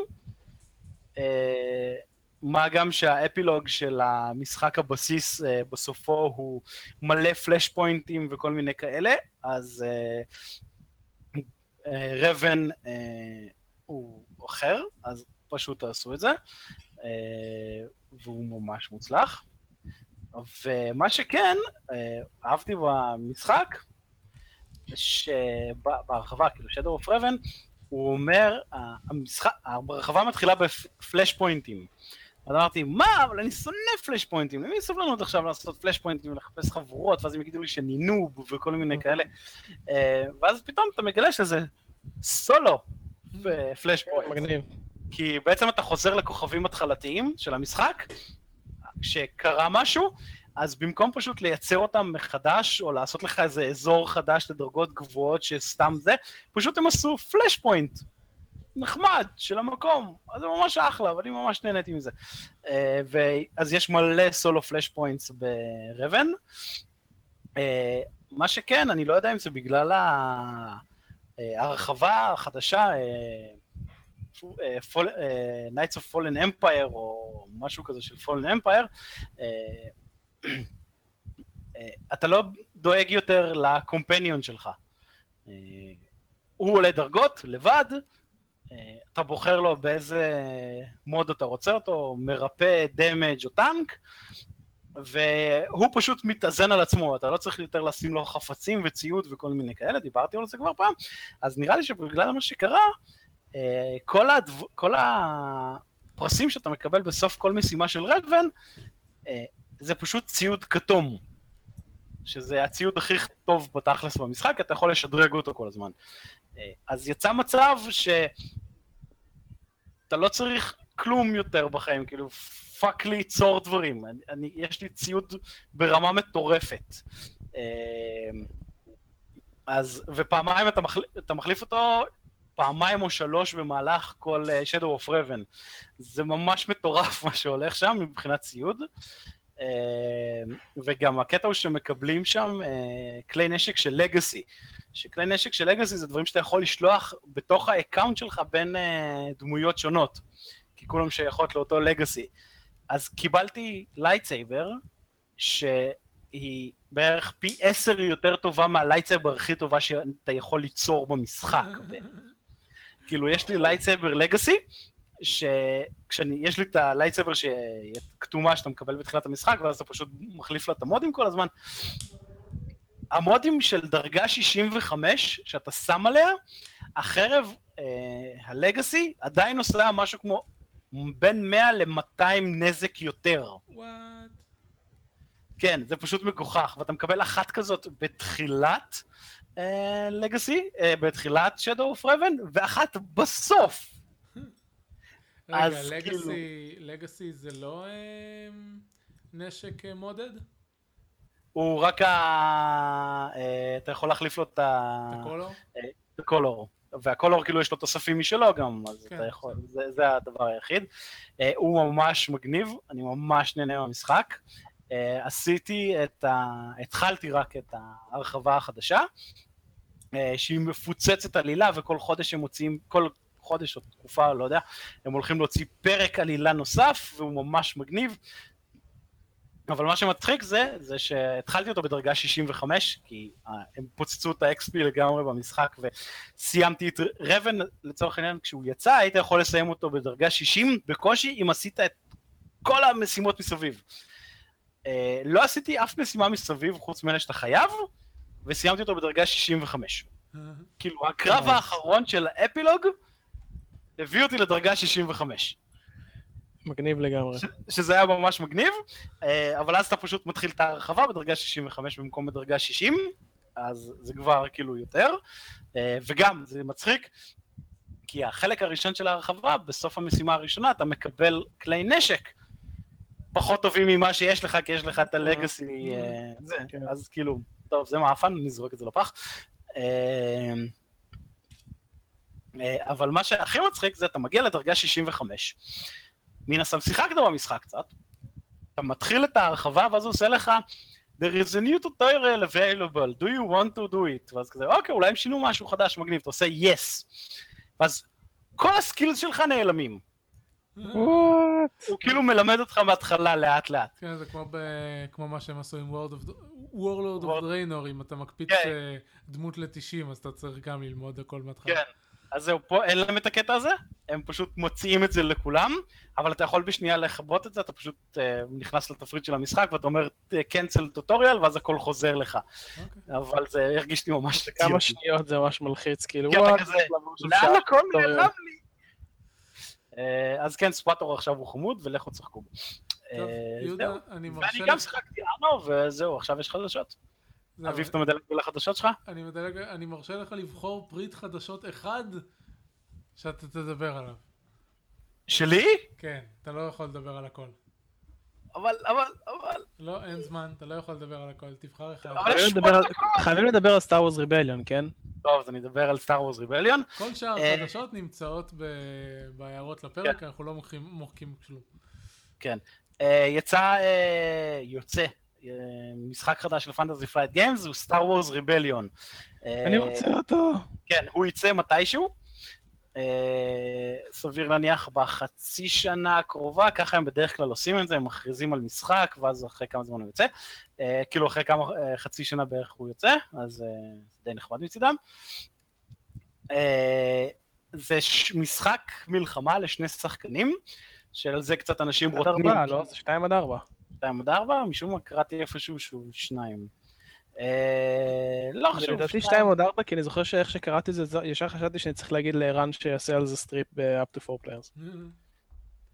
מה גם שהאפילוג של המשחק הבסיס uh, בסופו הוא מלא פלאש פוינטים וכל מיני כאלה, אז רבן uh, uh, הוא אחר, אז פשוט תעשו את זה, uh, והוא ממש מוצלח. ומה שכן, uh, אהבתי במשחק, שבהרחבה, כאילו Shadow of Raven, הוא אומר, המשחק, הרחבה מתחילה בפלאש פוינטים. אז אמרתי, מה, אבל אני שונא פלאש פוינטים, למי סבלנות עכשיו לעשות פלאש פוינטים ולחפש חבורות, ואז הם יגידו לי שאני נוב וכל מיני כאלה. אה, ואז פתאום אתה מגלה שזה סולו פלאש פוינט. מגניב. כי בעצם אתה חוזר לכוכבים התחלתיים של המשחק, כשקרה משהו, אז במקום פשוט לייצר אותם מחדש, או לעשות לך איזה אזור חדש לדרגות גבוהות שסתם זה, פשוט הם עשו flashpoint. נחמד, של המקום, אז זה ממש אחלה, ואני ממש נהניתי מזה. אה, אז יש מלא solo flashpoints ב Revan. אה, מה שכן, אני לא יודע אם זה בגלל אה, ההרחבה החדשה, Knights of Fallen Empire, או משהו כזה של Fallen Empire, *clears throat* אתה לא דואג יותר לקומפניון שלך. הוא עולה דרגות לבד, אתה בוחר לו באיזה מוד אתה רוצה אותו, מרפא, דמג' או טנק, והוא פשוט מתאזן על עצמו, אתה לא צריך יותר לשים לו חפצים וציוד וכל מיני כאלה, דיברתי על זה כבר פעם, אז נראה לי שבגלל מה שקרה, אה, כל, הדו... כל הפרסים שאתה מקבל בסוף כל משימה של רדוון, אה, זה פשוט ציוד כתום, שזה הציוד הכי טוב בתכלס במשחק, אתה יכול לשדרג אותו כל הזמן. אה, אז יצא מצב שאתה לא צריך כלום יותר בחיים, כאילו fuck ליצור דברים, אני, אני, יש לי ציוד ברמה מטורפת. אה, אז, ופעמיים אתה, מחל, אתה מחליף אותו פעמיים או שלוש במהלך כל אה, Shadow of Revan. זה ממש מטורף מה שהולך שם מבחינת ציוד. אה, וגם הקטע הוא שמקבלים שם אה, כלי נשק של legacy. שכלי נשק של legacy זה דברים שאתה יכול לשלוח בתוך ה account שלך בין אה, דמויות שונות, כי כולם שייכות לאותו legacy. אז קיבלתי lightsaber, שהיא בערך פי עשר יותר טובה מה lightsaber הכי טובה שאתה יכול ליצור במשחק. כאילו יש לי lightsaber legacy, שכשיש לי את ה lightsaber כתומה שאתה מקבל בתחילת המשחק, ואז אתה פשוט מחליף לה את המודים כל הזמן, המודים של דרגה 65 שאתה שם עליה, החרב, אה, ה legacy, עדיין עושה משהו כמו בין 100 ל-200 נזק יותר. What? כן, זה פשוט מגוחך, ואתה מקבל אחת כזאת בתחילת לגאסי, uh, uh, בתחילת Shadow of Raven, ואחת בסוף. רגע, לגאסי, לגאסי זה לא uh, נשק מודד? הוא רק ה... אה, אתה יכול להחליף לו את ה... את הקולור? את הקולור. והקולור כאילו יש לו תוספים משלו גם, אז כן. אתה יכול, זה, זה הדבר היחיד. אה, הוא ממש מגניב, אני ממש נהנה מהמשחק. אה, עשיתי את ה... התחלתי רק את ההרחבה החדשה, אה, שהיא מפוצצת עלילה וכל חודש הם מוציאים, כל חודש או תקופה, לא יודע, הם הולכים להוציא פרק עלילה נוסף והוא ממש מגניב. אבל מה שמצחיק זה, זה שהתחלתי אותו בדרגה 65, כי uh, הם פוצצו את ה-XP לגמרי במשחק, וסיימתי את רבן, לצורך העניין, כשהוא יצא, היית יכול לסיים אותו בדרגה 60, בקושי, אם עשית את כל המשימות מסביב. Uh, לא עשיתי אף משימה מסביב, חוץ מאלה שאתה חייב, וסיימתי אותו בדרגה 65. כאילו, הקרב האחרון של האפילוג, הביא אותי לדרגה 65. מגניב לגמרי. שזה היה ממש מגניב, אה, אבל אז אתה פשוט מתחיל את ההרחבה בדרגה 65 במקום בדרגה 60, אז זה כבר כאילו יותר, אה, וגם זה מצחיק, כי החלק הראשון של ההרחבה, בסוף המשימה הראשונה אתה מקבל כלי נשק פחות טובים ממה שיש לך, כי יש לך את הלגאסי, אה, כן. אז כאילו, טוב, זה מעפן, נזרוק את זה לפח. אבל מה שהכי מצחיק זה אתה מגיע לדרגה 65, מן הסתם שיחקת במשחק קצת, אתה מתחיל את ההרחבה ואז הוא עושה לך There is a new tutorial available, do you want to do it? ואז כזה, אוקיי, אולי הם שינו משהו חדש, מגניב, אתה עושה yes. ואז כל הסקילס שלך נעלמים. הוא כאילו מלמד אותך מההתחלה לאט לאט. כן, זה כמו, ב... כמו מה שהם עשו עם World of, Warlord of World- Draenor, אם אתה מקפיץ כן. אה, דמות ל-90, אז אתה צריך גם ללמוד הכל מההתחלה. כן. אז זהו, פה אין להם את הקטע הזה, הם פשוט מוציאים את זה לכולם, אבל אתה יכול בשנייה לכבות את זה, אתה פשוט uh, נכנס לתפריט של המשחק ואתה אומר cancel טוטוריאל ואז הכל חוזר לך. אוקיי. אבל זה הרגיש לי ממש. כמה שניות זה ממש מלחיץ, כאילו, שם לאן הכל. נעלם לי? אה, אז כן, ספאטור עכשיו הוא חמוד, ולכו תשחקו בו. טוב, אה, יהודה. אני מרשה ואני גם שיחקתי אנו, וזהו, עכשיו יש חדשות. אביב, אתה מדלג בין החדשות שלך? אני מדלג, אני מרשה לך לבחור פריט חדשות אחד שאתה תדבר עליו. שלי? כן, אתה לא יכול לדבר על הכל. אבל, אבל, אבל... לא, אין זמן, אתה לא יכול לדבר על הכל, תבחר אחד. אבל- חייבים יש לדבר על- על Star Wars Rebellion, כן? טוב, אז אני אדבר על Star Wars Rebellion. כל שאר אה, החדשות נמצאות בהערות לפרק, אנחנו לא מוחקים- כלום. כן. אה, יצא, אה, יוצא, אה, משחק חדש של Fantasy Flight Games, הוא Star Wars Rebellion. אני רוצה אותו. כן, הוא יצא מתישהו. אה, סביר להניח בחצי שנה הקרובה, ככה הם בדרך כלל עושים את זה, הם מכריזים על משחק, ואז אחרי כמה זמן הוא יוצא. אה, כאילו אחרי כמה, אה, חצי שנה בערך הוא יוצא, אז אה, זה די נחמד מצידם. אה, זה ש- משחק מלחמה לשני שחקנים, שעל זה קצת אנשים עד רותמים. ארבע, לא? זה שתיים עד ארבע. שתיים עד ארבע, משום מה קראתי איפשהו שהוא שניים. אה, לא חשוב. לדעתי שתיים עד ארבע, כי אני זוכר שאיך שקראתי את זה, ישר חשבתי שאני צריך להגיד לערן שיעשה על זה סטריפ ב-up to 4 players.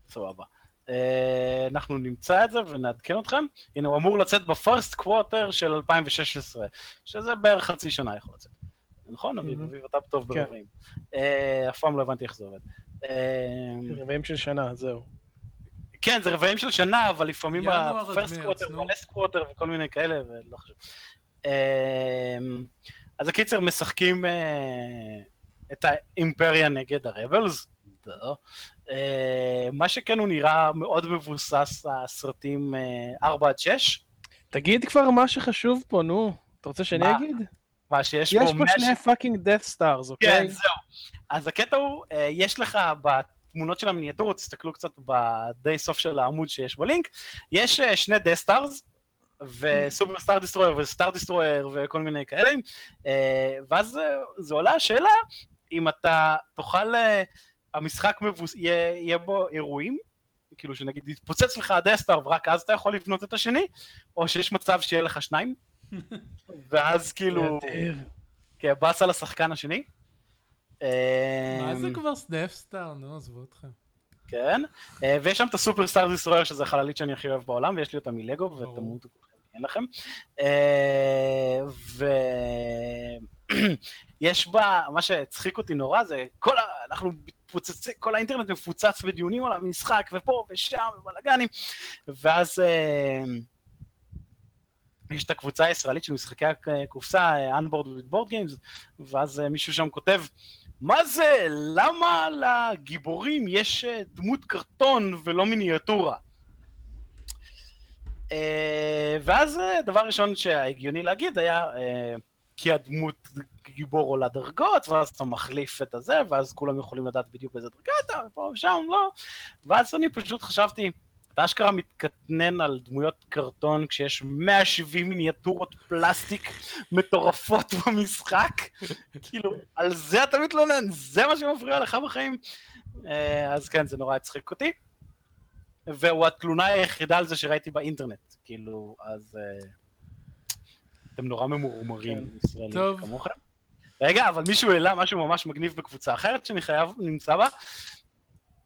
סבבה. אה, אנחנו נמצא את זה ונעדכן אתכם. הנה, הוא אמור לצאת ב first quarter של 2016, שזה בערך חצי שנה יכול לצאת. נכון, אביב? אביב, אתה טוב כן. ברבעים. אה, אף פעם לא הבנתי איך זה עובד. אה, רבעים של שנה, זהו. כן, זה רבעים של שנה, אבל לפעמים quarter נו. וה last quarter וכל מיני כאלה, ולא חשוב. אה, אז הקיצר, משחקים אה, את האימפריה נגד ה Rebels. אה, מה שכן הוא נראה מאוד מבוסס הסרטים אה, 4 עד 6. תגיד כבר מה שחשוב פה, נו. אתה רוצה שאני? אגיד? מה שיש יש פה פה 100 שני fucking death stars, כן, אוקיי? זהו. אז הקטע הוא, אה, יש לך בתמונות של המיניאטורות, תסתכלו קצת בדי סוף של העמוד שיש בלינק, יש אה, שני Death Stars, ו Super Star Destroyer ו Star Destroyer וכל מיני כאלה, אה, ואז אה, זו עולה השאלה אם אתה תוכל, המשחק מבוס... יהיה, יהיה בו אירועים, כאילו שנגיד יתפוצץ לך ה Death Star ורק אז אתה יכול לבנות את השני, או שיש מצב שיהיה לך שניים, *laughs* ואז כאילו, נדיר. כן, באסה על השחקן השני. מה זה אמ, כבר snap star? נו, עזבו אתכם. כן, אה, ויש שם את ה Super Star Destroyer שזה החללית שאני הכי אוהב בעולם ויש לי אותה מלגו ברור. ותמותו אין לכם. אה, ויש *clears throat* בה, מה שהצחיק אותי נורא זה כל ה... אנחנו מפוצצים, כל האינטרנט מפוצץ בדיונים על המשחק ופה ושם ובלאגנים ואז אה, יש את הקבוצה הישראלית של משחקי הקופסה, Unboard with Board Games, ואז אה, מישהו שם כותב מה זה? למה לגיבורים יש אה, דמות קרטון ולא מיניאטורה? אה, ואז אה, דבר ראשון שההגיוני להגיד היה כי הדמות גיבור עולה דרגות, ואז אתה מחליף את הזה, ואז כולם יכולים לדעת בדיוק באיזה דרגה אתה, ופה ושם, לא. ואז אני פשוט חשבתי, אתה אשכרה מתקטנן על דמויות קרטון כשיש 170 מיניאטורות פלסטיק מטורפות במשחק? כאילו, על זה אתה מתלונן? זה מה שמפריע לך בחיים? אה, אז כן, זה נורא הצחיק אותי. והוא התלונה היחידה על זה שראיתי באינטרנט, כאילו, אז... אה, אתם נורא ממורמרים, כן. ישראלים. כמוכם. רגע, אבל מישהו העלה משהו ממש מגניב בקבוצה אחרת שאני חייב, נמצא בה,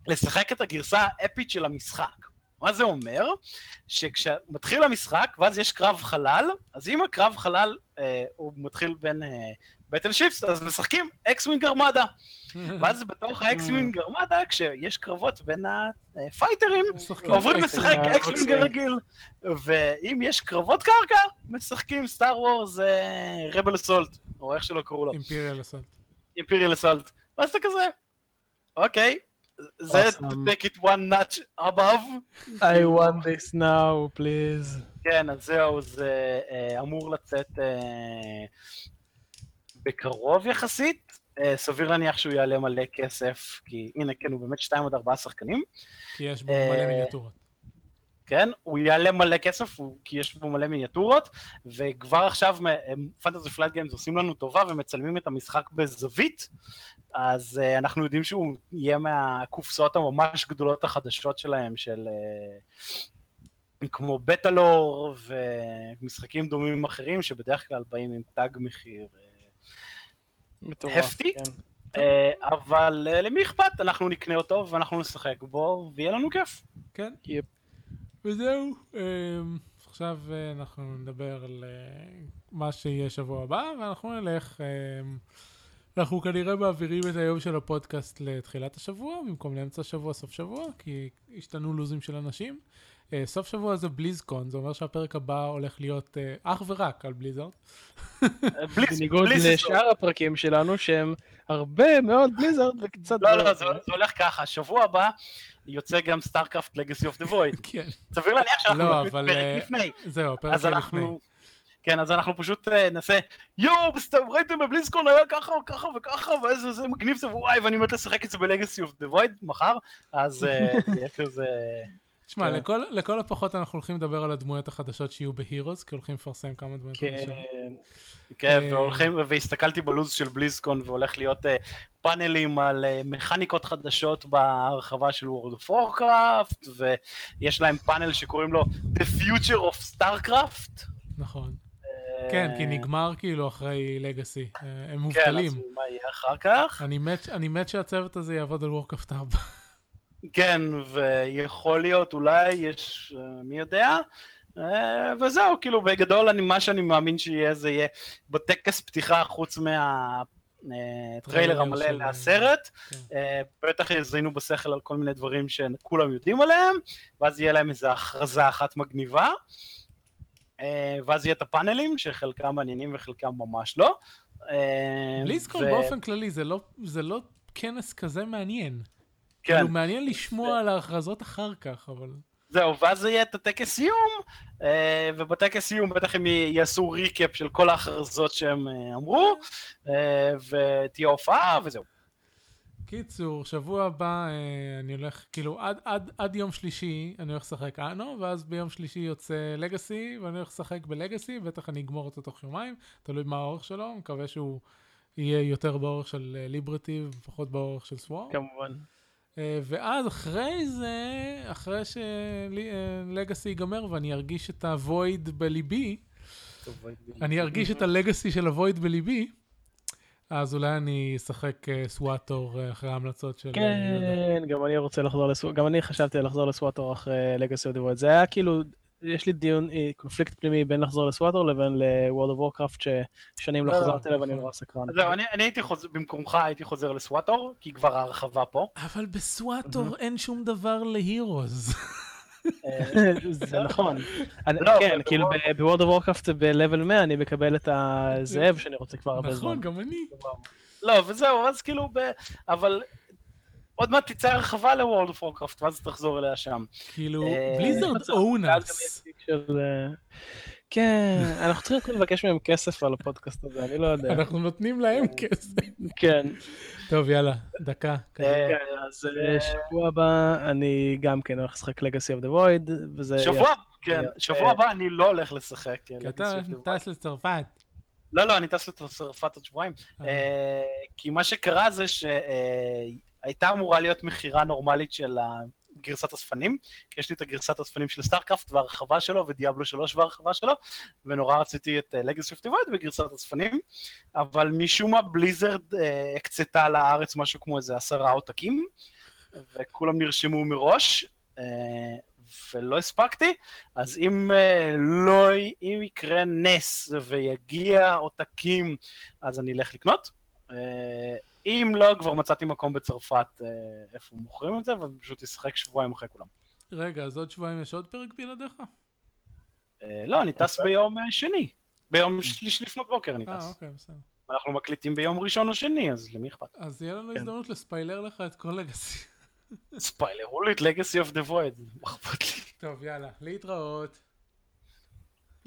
לשחק את הגרסה האפית של המשחק. מה זה אומר? שכשמתחיל המשחק, ואז יש קרב חלל, אז אם הקרב חלל אה, הוא מתחיל בין אה, battleships, אז משחקים X-Wing Armada. *laughs* ואז בתוך ה X-Wing Armada, כשיש קרבות בין הפייטרים, עוברים. לשחק X-Wing. רגיל. ואם יש קרבות קרקע, משחקים Star Wars Rebel Assault, או איך שלא קראו לו, Imperial Assault. Imperial Assault. ואז אתה כזה, אוקיי, Awesome. take it one notch above. I want this now, please. כן, אז זהו, זה אה, אמור לצאת אה, בקרוב יחסית. אה, סביר להניח שהוא יעלה מלא כסף, כי הנה, כן, הוא באמת 2 עד 4 שחקנים. כי יש בו מלא מיניאטורות. כן? הוא יעלה מלא כסף, הוא, כי יש בו מלא מיניאטורות, וכבר עכשיו Fantasy Flight Games עושים לנו טובה ומצלמים את המשחק בזווית, אז אה, אנחנו יודעים שהוא יהיה מהקופסאות הממש גדולות החדשות שלהם, של אה, כמו Battlelore ומשחקים דומים אחרים, שבדרך כלל באים עם תג מחיר. אה, מטורף. הפתי? כן. אבל למי אכפת? אנחנו נקנה אותו ואנחנו נשחק בו ויהיה לנו כיף. כן. יפ. וזהו, אמ, עכשיו אה, אנחנו נדבר על אה, מה שיהיה שבוע הבא, ואנחנו נלך, אמ, אנחנו כנראה מעבירים את היום של הפודקאסט לתחילת השבוע, במקום לאמצע השבוע, סוף שבוע, כי השתנו לוזים של אנשים. אה, סוף שבוע זה בליזקון, זה אומר שהפרק הבא הולך להיות אה, אך ורק על בליזארד. בלי- בניגוד. לשאר הפרקים שלנו שהם הרבה מאוד Blizzard וקצת... לא, לא, זה זה הולך ככה, שבוע הבא יוצא גם StarCraft Legacy of the Void. כן, סביר להניח שאנחנו לא, אבל, פרק אה, לפני. זהו, הפרק לפני. אנחנו... כן, אז אנחנו פשוט אה, נעשה, יואו, בסתם ראיתם ב BlizzCon היה ככה וככה וככה, ואיזה זה מגניב זה, וואי, ואני מת לשחק את זה ב Legacy of the Void מחר, אז אה, *laughs* יהיה כזה... תשמע, כן. לכל, לכל הפחות אנחנו הולכים לדבר על הדמויות החדשות שיהיו ב Heroes, כי הולכים לפרסם כמה דמויות כן. חדשות. כן, אה, והולכים, והסתכלתי בלו"ז של בליזקון, והולך להיות אה, פאנלים על אה, מכניקות חדשות בהרחבה של World of Warcraft, ויש להם פאנל שקוראים לו The Future of Starcraft. נכון. כן, כי נגמר כאילו אחרי לגאסי. הם כן, מובטלים. אז מה יהיה אחר כך? אני מת, אני מת שהצוות הזה יעבוד על וורקאפט 4. כן, ויכול להיות, אולי יש, אה, מי יודע? אה, וזהו, כאילו בגדול אני, מה שאני מאמין שיהיה זה יהיה בטקס פתיחה חוץ מהטריילר טריילר המלא לסרט, כן. אה, בטח יזיינו בשכל על כל מיני דברים שכולם יודעים עליהם, ואז יהיה להם איזו הכרזה אחת מגניבה, אה, ואז יהיה את הפאנלים שחלקם מעניינים וחלקם ממש לא. אה, BlizzCon ו- באופן כללי לא, זה לא כנס כזה מעניין. כן, כאילו מעניין לשמוע על ההכרזות אחר כך, אבל... זהו, ואז יהיה את הטקס סיום, אה, ובטקס סיום בטח הם יעשו ריקאפ של כל ההכרזות שהם אה, אמרו, אה, ותהיה הופעה וזהו. קיצור, שבוע הבא אני הולך, כאילו עד, עד, עד יום שלישי אני הולך לשחק אנו, ואז ביום שלישי יוצא לגאסי, ואני הולך לשחק בלגאסי, בטח אני אגמור אותו תוך יומיים, תלוי מה האורך שלו, מקווה שהוא יהיה יותר באורך של אה, ליברטי ופחות באורך של סוואר. כמובן. אה, ואז אחרי זה, אחרי ש Legacy ייגמר ואני ארגיש את ה Void בליבי, אני ארגיש את ה Legacy של ה Void בליבי, אז אולי אני אשחק אה, SWTOR אה, אחרי ההמלצות של... כן, גם אני רוצה לחזור ל SWTOR, גם אני חשבתי לחזור ל SWTOR אחרי Legacy of זה היה כאילו, יש לי דיון, אה, קונפליקט פנימי בין לחזור ל SWTOR לבין ל-World of Warcraft ששנים לא לא, חזרתי אליו ואני נכון. נורא סקרן. זהו, אני אני הייתי חוזר, במקומך הייתי חוזר לסוואטור, כי כבר ההרחבה פה. אבל בסוואטור אין שום דבר להירוז. אה, *laughs* זה נכון. אני- לא, כן, אבל כאילו ב- ב-World of Warcraft ב-level 100 אני מקבל את הזאב שאני רוצה כבר הרבה זמן. נכון, גם אני. לא, וזהו, אז כאילו, ב... אבל עוד מעט תצא הרחבה ל-World of Warcraft, ואז תחזור אליה שם. כאילו, אה, בליזרד יהיה אונס. אה, כן, אנחנו צריכים לבקש מהם כסף על הפודקאסט הזה, אני לא יודע. אנחנו נותנים להם כסף. כן. טוב, יאללה, דקה. אה, כן, אז אה, שבוע הבא אני גם כן הולך לשחק Legacy of the Void, וזה... שבוע, כן, אה, שבוע הבא אני לא הולך לשחק. כי אתה. טס לצרפת. לא, לא, אני טס לצרפת עוד שבועיים. אה. אה, כי מה שקרה זה שהייתה אמורה להיות מכירה נורמלית של גרסת האספנים, כי יש לי את הגרסת אספנים של StarCraft והרחבה שלו, ו Diablo 3 והרחבה שלו, ונורא רציתי את Legacy of the Void בגרסת האספנים, אבל משום מה Blizzard אה, הקצתה לארץ משהו כמו איזה עשרה עותקים, וכולם נרשמו מראש. אה, ולא הספקתי, אז אם אה, לא, אם יקרה נס ויגיע עותקים, אז אני אלך לקנות. אה, אם לא, כבר מצאתי מקום בצרפת אה, איפה מוכרים את זה, ופשוט אשחק שבועיים אחרי כולם. רגע, אז עוד שבועיים יש עוד פרק בלעדיך? אה, לא, אני טס ביום אה, שני. ביום שלישי לפנות בוקר אני אה, טס. אוקיי, בסדר. אנחנו מקליטים ביום ראשון או שני, אז למי אכפת? אז יהיה לנו כן. הזדמנות לספיילר לך את כל לגאסי. ספיילרו לי את Legacy of the Void, מה אכפת לי? טוב, יאללה, להתראות.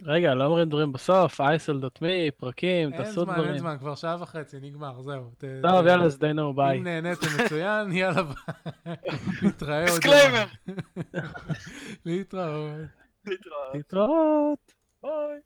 רגע, לא אומרים דברים בסוף, isl.me, פרקים, אין תעשו זמן, אין דברים. זמן, כבר שעה וחצי, נגמר, זהו. טוב, יאללה, אז דיינו, ביי. אם נהניתם מצוין, *laughs* יאללה, ביי. נתראה עוד! *laughs* להתראות. להתראות. להתראות. ביי.